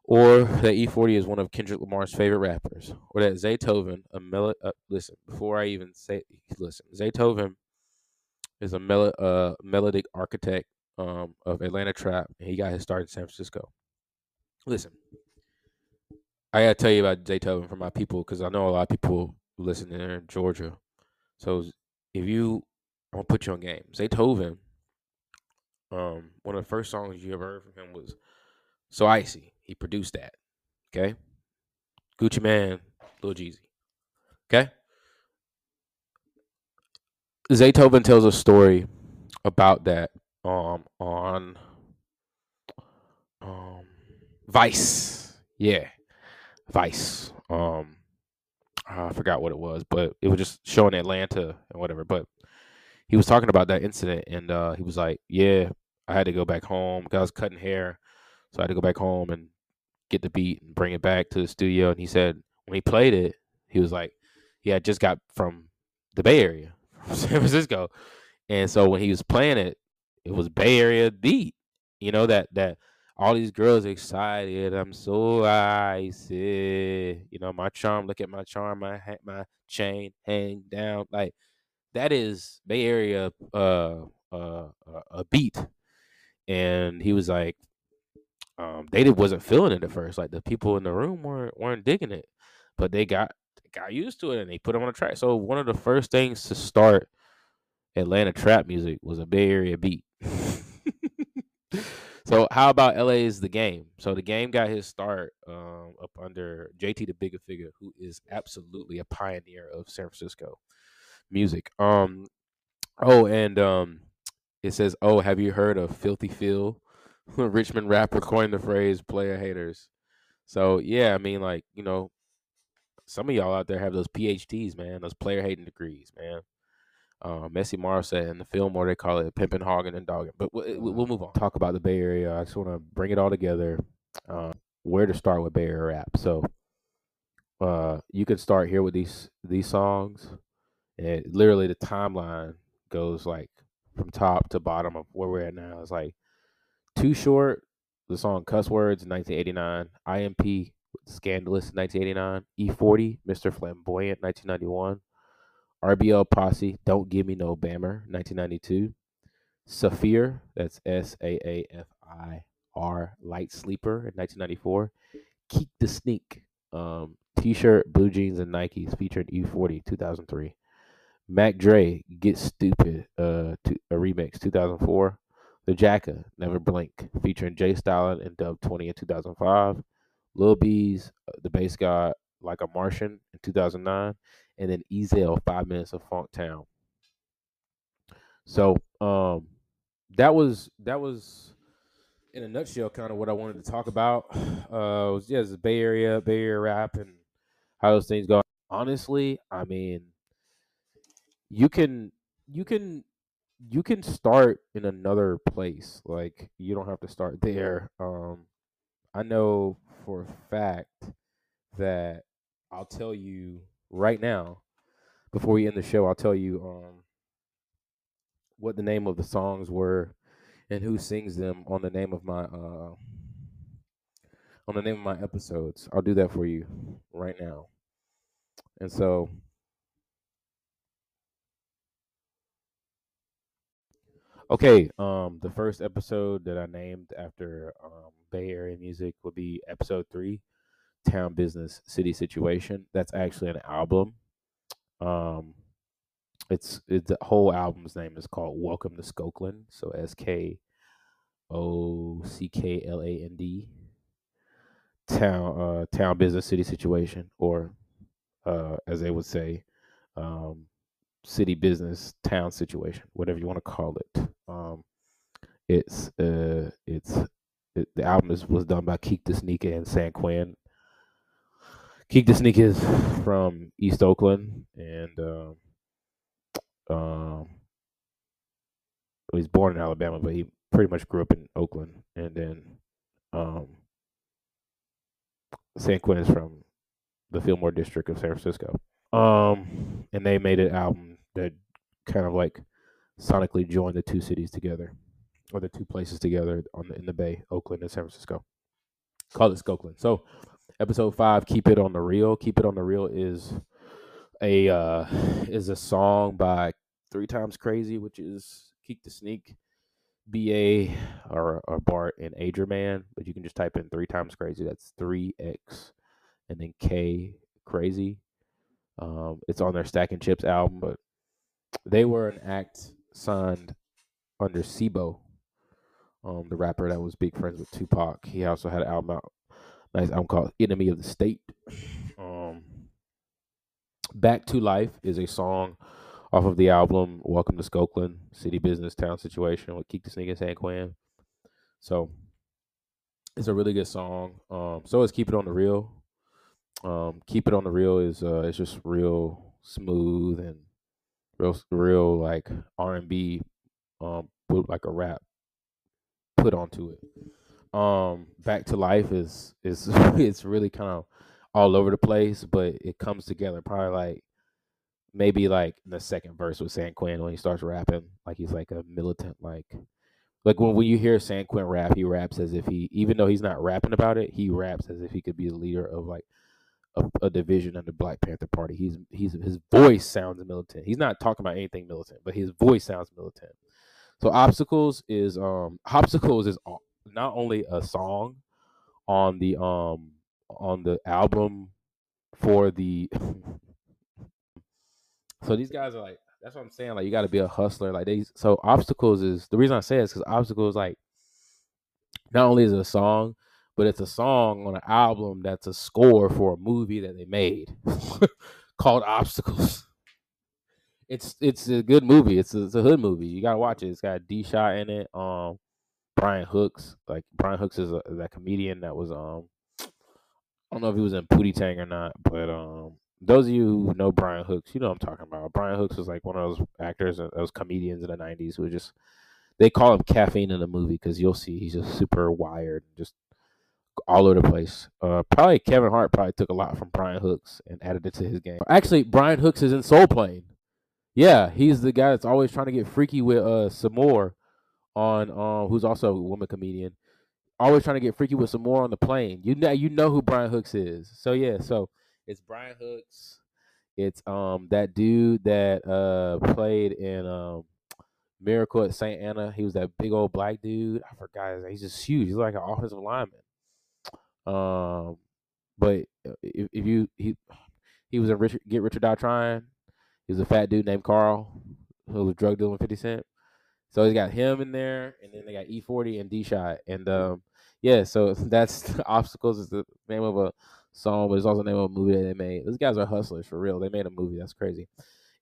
or that E-40 is one of Kendrick Lamar's favorite rappers, or that Zaytoven, a mel- uh, listen before I even say listen, Zaytoven is a uh, melodic architect um, of Atlanta trap, and he got his start in San Francisco. Listen, I gotta tell you about Zaytoven for my people because I know a lot of people listen there in Georgia. So if you, I'm gonna put you on game. Zaytoven, um, one of the first songs you ever heard from him was "So Icy." He produced that. Okay. Gucci Mane, Lil Jeezy. Okay. Zaytoven tells a story about that um on um Vice. Yeah. Vice. Um I forgot what it was, but it was just showing Atlanta and whatever. But he was talking about that incident and uh he was like, Yeah, I had to go back home. I was cutting hair. So I had to go back home and get the beat and bring it back to the studio. And he said when he played it, he was like, he had just got from the Bay Area, San Francisco, and so when he was playing it, it was Bay Area beat. You know that that all these girls excited. I'm so icy. You know my charm. Look at my charm. My my chain hang down. Like that is Bay Area uh uh a beat. And he was like, um, they wasn't feeling it at first. Like the people in the room weren't weren't digging it, but they got got used to it and they put them on the track. So one of the first things to start Atlanta trap music was a Bay Area beat. so how about LA is the game? So the game got his start um, up under JT the Bigga Figga, who is absolutely a pioneer of San Francisco music. Um, oh, and um, it says, "Oh, have you heard of Filthy Phil?" Richmond rapper coined the phrase "player haters." So yeah, I mean, like you know, some of y'all out there have those PhDs, man, those player hating degrees, man. Uh, Messi said in the film, or they call it pimping, hogging, and dogging. But we'll, we'll move on. Talk about the Bay Area. I just want to bring it all together. Uh, where to start with Bay Area rap? So, uh, you can start here with these these songs, and literally the timeline goes like from top to bottom of where we're at now. It's like Too Short, the song Cuss Words, 1989. IMP, Scandalous, 1989. E-40, Mr. Flamboyant, 1991. RBL Posse, Don't Give Me No Bammer, 1992. Saafir, that's S A A F I R, Light Sleeper in 1994. Keak the Sneak, um, T shirt, blue jeans, and Nikes featuring E-40, 2003. Mac Dre, Get Stupid, uh, to, a remix, 2004. The Jacka, Never Blink, featuring Jay Stalin and Dub 20 in 2005. Lil B's, uh, The Based God, Like a Martian in 2009 and then Ezal five minutes of Funk Town. So um, that was that was in a nutshell kind of what I wanted to talk about. Uh, was, yeah, the Bay Area, Bay Area rap, and how those things go. Honestly, I mean, you can you can you can start in another place. Like you don't have to start there. Um, I know for a fact that I'll tell you right now, before we end the show, I'll tell you um, what the name of the songs were and who sings them on the name of my uh, on the name of my episodes. I'll do that for you right now. And so Okay, um the first episode that I named after um Bay Area music would be episode 3, Town Business City Situation. That's actually an album. Um it's, it's the whole album's name is called Welcome to Skokeland. So S K O C K L A N D. Town uh town business city situation or uh as they would say um city business town situation whatever you want to call it um it's uh it's it, the album is, was done by Keak da Sneaker and San Quinn Keak the Sneaker is from East Oakland and um um he was born in Alabama but he pretty much grew up in Oakland and then um San Quinn is from the Fillmore district of San Francisco. Um, and they made an album that kind of like sonically joined the two cities together, or the two places together on the, in the Bay, Oakland and San Francisco. Call it Skokeland. So, episode five, keep it on the real. Keep it on the real is a uh, is a song by Three Times Crazy, which is Keak da Sneak. BA or, or Bart and Adrian, but you can just type in three times crazy. That's three X and then K crazy. Um, it's on their Stacking Chips album, but they were an act signed under C-Bo, um, the rapper that was big friends with Tupac. He also had an album out, nice album called Enemy of the State. Um, Back to Life is a song off of the album Welcome to Skokeland, City Business Town Situation with Keak da Sneak and San Quinn. So it's a really good song. Um, so is Keep It on the Real. Um, Keep It on the Real is uh, it's just real smooth and real real like R and B, um, like a rap put onto it. Um, Back to Life is is it's really kind of all over the place, but it comes together probably like maybe like the second verse with San Quinn when he starts rapping, like he's like a militant, like like when, when you hear San Quinn rap, he raps as if he, even though he's not rapping about it, he raps as if he could be the leader of like a, a division of the Black Panther Party. He's he's his voice sounds militant. He's not talking about anything militant, but his voice sounds militant. So obstacles is um obstacles is not only a song on the um on the album for the so these guys are like, that's what I'm saying. Like, you got to be a hustler. Like, they, so obstacles is the reason I say is because obstacles, like, not only is it a song, but it's a song on an album that's a score for a movie that they made called Obstacles. It's it's a good movie. It's a, it's a hood movie. You gotta watch it. It's got D-Shot in it. Um, Brian Hooks. Like Brian Hooks is a, that comedian that was um I don't know if he was in Pootie Tang or not, but um those of you who know Brian Hooks, you know I'm talking about. Brian Hooks was like one of those actors, those comedians in the '90s who just they call him caffeine in the movie because you'll see he's just super wired, just all over the place. Uh, probably Kevin Hart probably took a lot from Brian Hooks and added it to his game. Actually, Brian Hooks is in Soul Plane. Yeah, he's the guy that's always trying to get freaky with uh Sommore on um who's also a woman comedian. Always trying to get freaky with Sommore on the plane. You know you know who Brian Hooks is. So yeah, so it's Brian Hooks. It's um that dude that uh played in um Miracle at St. Anna. He was that big old black dude. I forgot his name. He's just huge. He's like an offensive lineman. Um, but uh, if, if you he he was in Richard Get Richard Die Trying. He was a fat dude named Carl who was drug dealing Fifty Cent. So he's got him in there, and then they got E-40 and D-Shot, and um, yeah. So that's obstacles is the name of a song, but it's also the name of a movie that they made. Those guys are hustlers for real. They made a movie. That's crazy,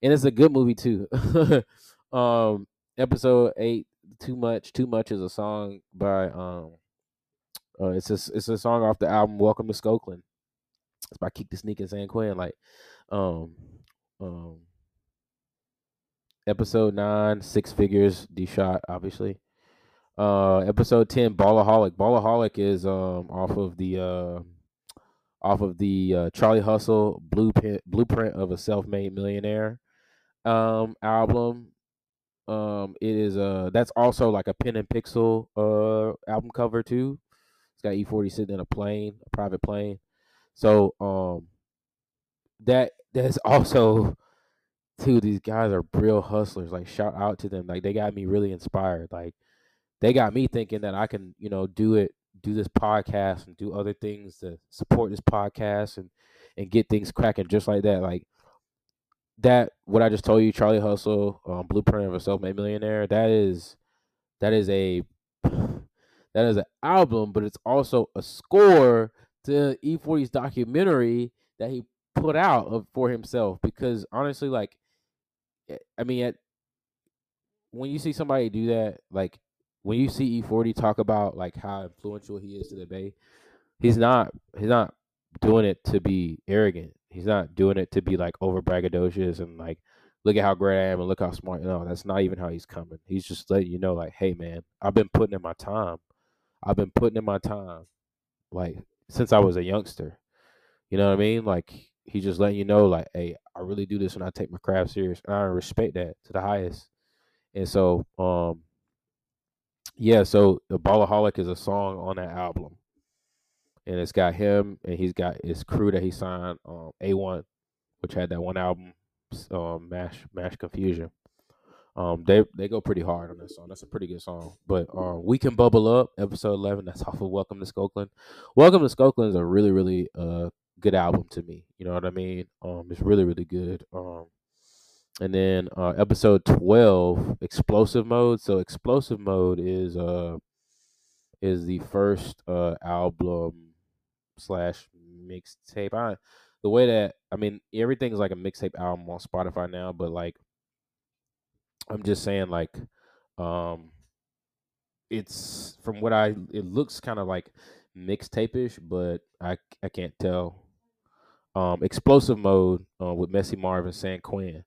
and it's a good movie too. um, episode eight, too much. Too much is a song by um uh, it's a it's a song off the album Welcome to Skokeland. It's by Keak the Sneak and San Quinn. Like, um, um, episode nine, six figures, D-Shot, obviously. Uh, episode ten, Ballaholic. Ballaholic is um off of the uh off of the uh, Charlie Hustle blueprint blueprint of a self made millionaire um album. Um, it is uh that's also like a pen and pixel uh album cover too. It's got E-40 sitting in a plane, a private plane. So um that that's also too these guys are real hustlers. Like shout out to them. Like they got me really inspired. Like they got me thinking that I can, you know, do it, do this podcast and do other things to support this podcast and and get things cracking just like that. Like that what I just told you, Charlie Hustle, um, Blueprint of a Self-Made Millionaire, that is that is a that is an album, but it's also a score to E-40's documentary that he put out of, for himself. Because honestly, like, Eh, I mean, at, when you see somebody do that, like when you see E-40 talk about like how influential he is to the Bay, he's not he's not doing it to be arrogant. He's not doing it to be like over braggadocious and like look at how great I am and look how smart. No, that's not even how he's coming. He's just letting you know, like, hey man, I've been putting in my time. I've been putting in my time, like since I was a youngster. You know what I mean? Like he just letting you know, like, hey, I really do this when I take my craft serious, and I respect that to the highest. And so, um, yeah, so the Ballaholic is a song on that album, and it's got him and he's got his crew that he signed, um, A1, which had that one album, um, Mash Mash Confusion. Um, they they go pretty hard on that song. That's a pretty good song. But um, we can bubble up, episode eleven. That's off of Welcome to Skokeland. Welcome to Skokeland is a really really uh good album to me. You know what I mean? Um, it's really really good. Um, and then uh, episode twelve, explosive mode. So explosive mode is uh is the first uh album slash mixtape. I the way that I mean everything's like a mixtape album on Spotify now, but like I'm just saying, like, um, it's from what I it looks kind of like mixtape-ish, but I I can't tell. Um, explosive mode uh, with Messy Marvin, San Quinn,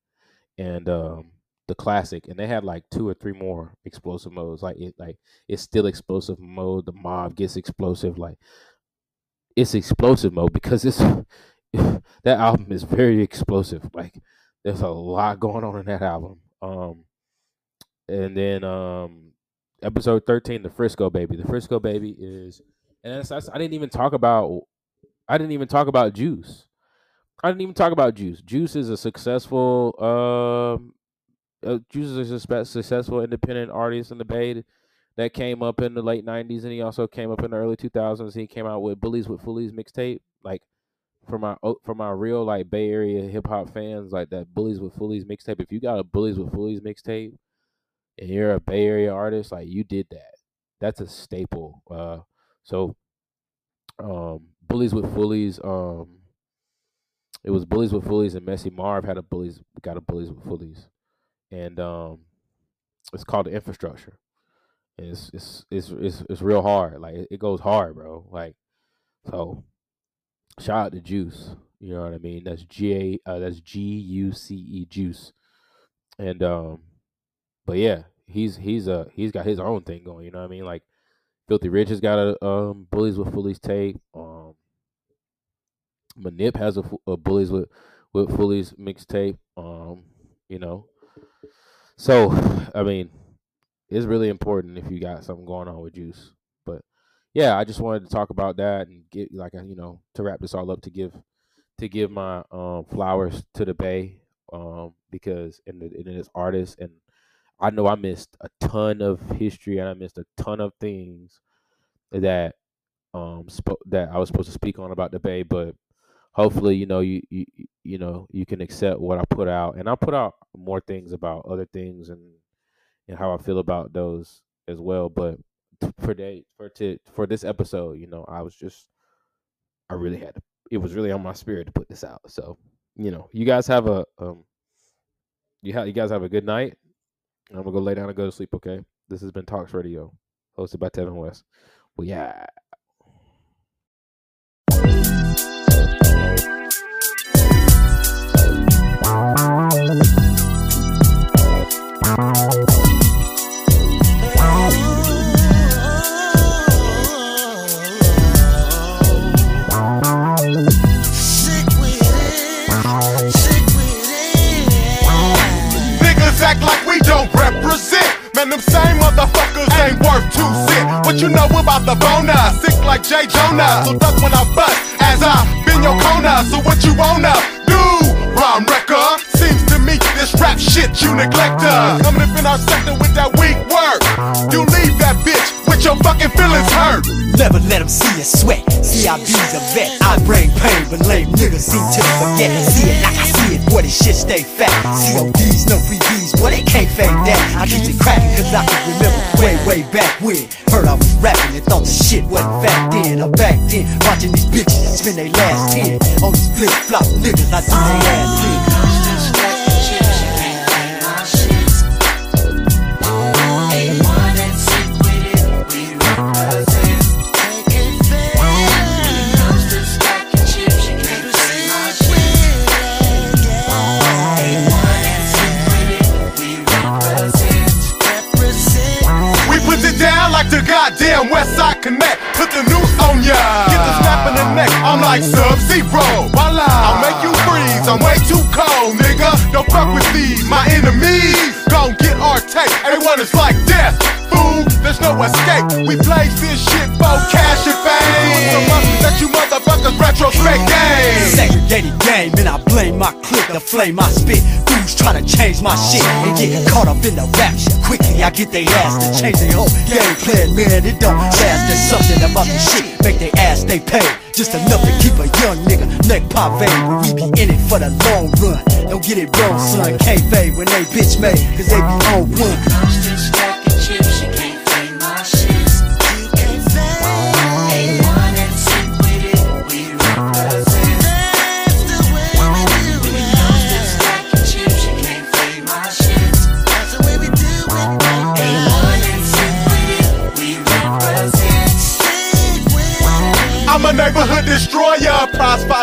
and um, the classic, and they had like two or three more explosive modes. Like it, like it's still explosive mode. The mob gets explosive. Like it's explosive mode because it's that album is very explosive. Like there's a lot going on in that album. Um, and then um episode 13 the frisco baby the frisco baby is and that's, that's, i didn't even talk about i didn't even talk about Guce i didn't even talk about Guce Guce is a successful um uh, Guce is a successful independent artist in the bay that came up in the late 90s and he also came up in the early 2000s he came out with bullies with foolies mixtape like for my for my real like bay area hip-hop fans like that bullies with foolies mixtape if you got a bullies with foolies mixtape and you're a Bay Area artist, like you did that. That's a staple. Uh, so, um, Bullies with Foolies, um, it was Bullies with Foolies and Messy Marv had a Bullies, got a Bullies with Foolies, and um, it's called the Infrastructure. It's it's it's it's, it's real hard. Like it, goes hard, bro. Like so. Shout out to Guce. You know what I mean? That's G A. Uh, that's G U C E Guce. And um, but yeah, he's he's uh he's got his own thing going. You know what I mean? Like Filthy Rich has got a um bullies with Fully's tape. Um, Manip has a, a bullies with with Fully's mixtape. Um, you know, so I mean, it's really important if you got something going on with Guce. But yeah, I just wanted to talk about that and get like you know to wrap this all up to give to give my um flowers to the Bay um because and and this artist and I know I missed a ton of history and I missed a ton of things that um spo- that I was supposed to speak on about the Bay, but hopefully you know you you you know you can accept what I put out and I'll put out more things about other things and and how I feel about those as well. But for day for to for this episode, you know, I was just I really had to. It was really on my spirit to put this out. So you know, you guys have a um, you have you guys have a good night. I'm gonna go lay down and go to sleep. Okay. This has been tOCS Radio, hosted by Tevin West. Well, yeah. Man, them same motherfuckers ain't worth two cent. What you know about the boner? Sick like Jay Jonah. So duck when I bust as I been your corner. So what you wanna do? Rhyme wrecker. Me this rap shit you neglect her. Coming up in our sector with that weak work. You leave that bitch with your fucking feelings hurt. Never let them see you sweat. CIB's a vet. I bring pain, but lame niggas seem to forget. See it like I see it, boy, this shit stay fat. CODs, no freebies, boy, they can't fake that. I keep it cracking, cause I can remember way, way back when. Heard I was rapping and thought the shit wasn't fact then. I'm back then, watching these bitches spend their last 10 on these flip flop niggas. I do they ass. Goddamn West Side Connect. Put the noose on ya. Get the snap in the neck. I'm like Sub Zero. Voila. I'll make you freeze. I'm way too cold, nigga. Don't fuck with these. My enemies. Gon' get our take. Everyone is like death. Fool, there's no escape. We blaze this shit for cash and fame. So much that you motherfuckers retrospect game. Segregated game, and I blame my clique, the flame I spit. Fools try to change my shit and get caught up in the rap shit. Quickly, I get their ass to change their whole game plan, man. It don't last. There's something about the shit, make their ass they pay. Just enough to keep a young nigga neck pop but we be in it for the long run. Don't get it wrong, son. Can't fade when they bitch made, cause they be on one.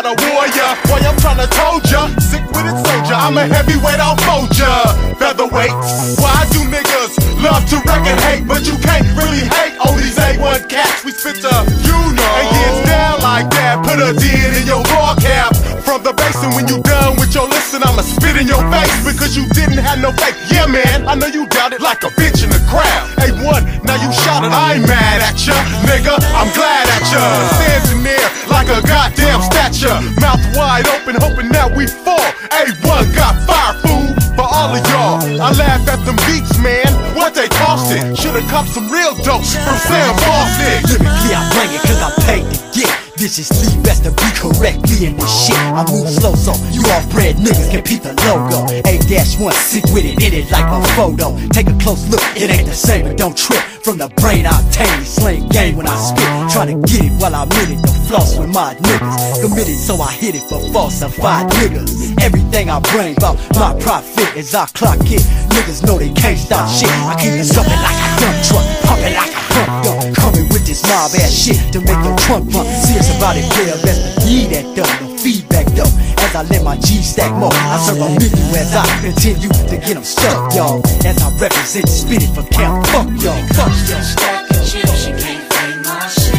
Fighter warrior. Boy, I'm tryna told ya, Sick Wid It soldier. I'm a heavyweight, I'll fold ya. Featherweight, why do niggas love to wreck and hate, but you can't really hate all these A1 cats? We spit the, you know, and gets down like that. Put a D in your ball cap. From the basin, when you done with your listen, I'ma spit in your face because you didn't have no faith. Yeah, man, I know you doubted like a bitch in the crowd. A1, now you shouted, I ain't mad at ya, nigga. I'm glad at ya. Standing there like a goddamn statue, mouth wide open, hoping that we fall. A1 got fire food for all of y'all. I laugh at them beats, man. What they costed? Should've copped some real dope from Sam Boston. Lyrically, I bring it cause I'm paid to get. Viciously best to be correctly in this shit. I move slow so you off bread niggas can peep the logo. A-1 Sick Wid It, in it like a photo. Take a close look, it ain't the same, but don't trip. From the brain I obtain, slang game when I spit. Tryna get it while I'm in it, the floss with my niggas. Committed so I hit it for falsified niggas. Everything I bring about my profit as I clock it. Niggas know they can't stop shit. I keep it jumping like a dump truck. Pumping like a pump gun. This mob ass shit to make your trunk run. Serious about it, player. Best believe that though. No feedback though. As I let my G stack more, I serve a menu as I continue to get them stuck, y'all. As I represent, spit it for camp. Fuck y'all. Fuck y'all. Stacking chips, you can't fake my shit.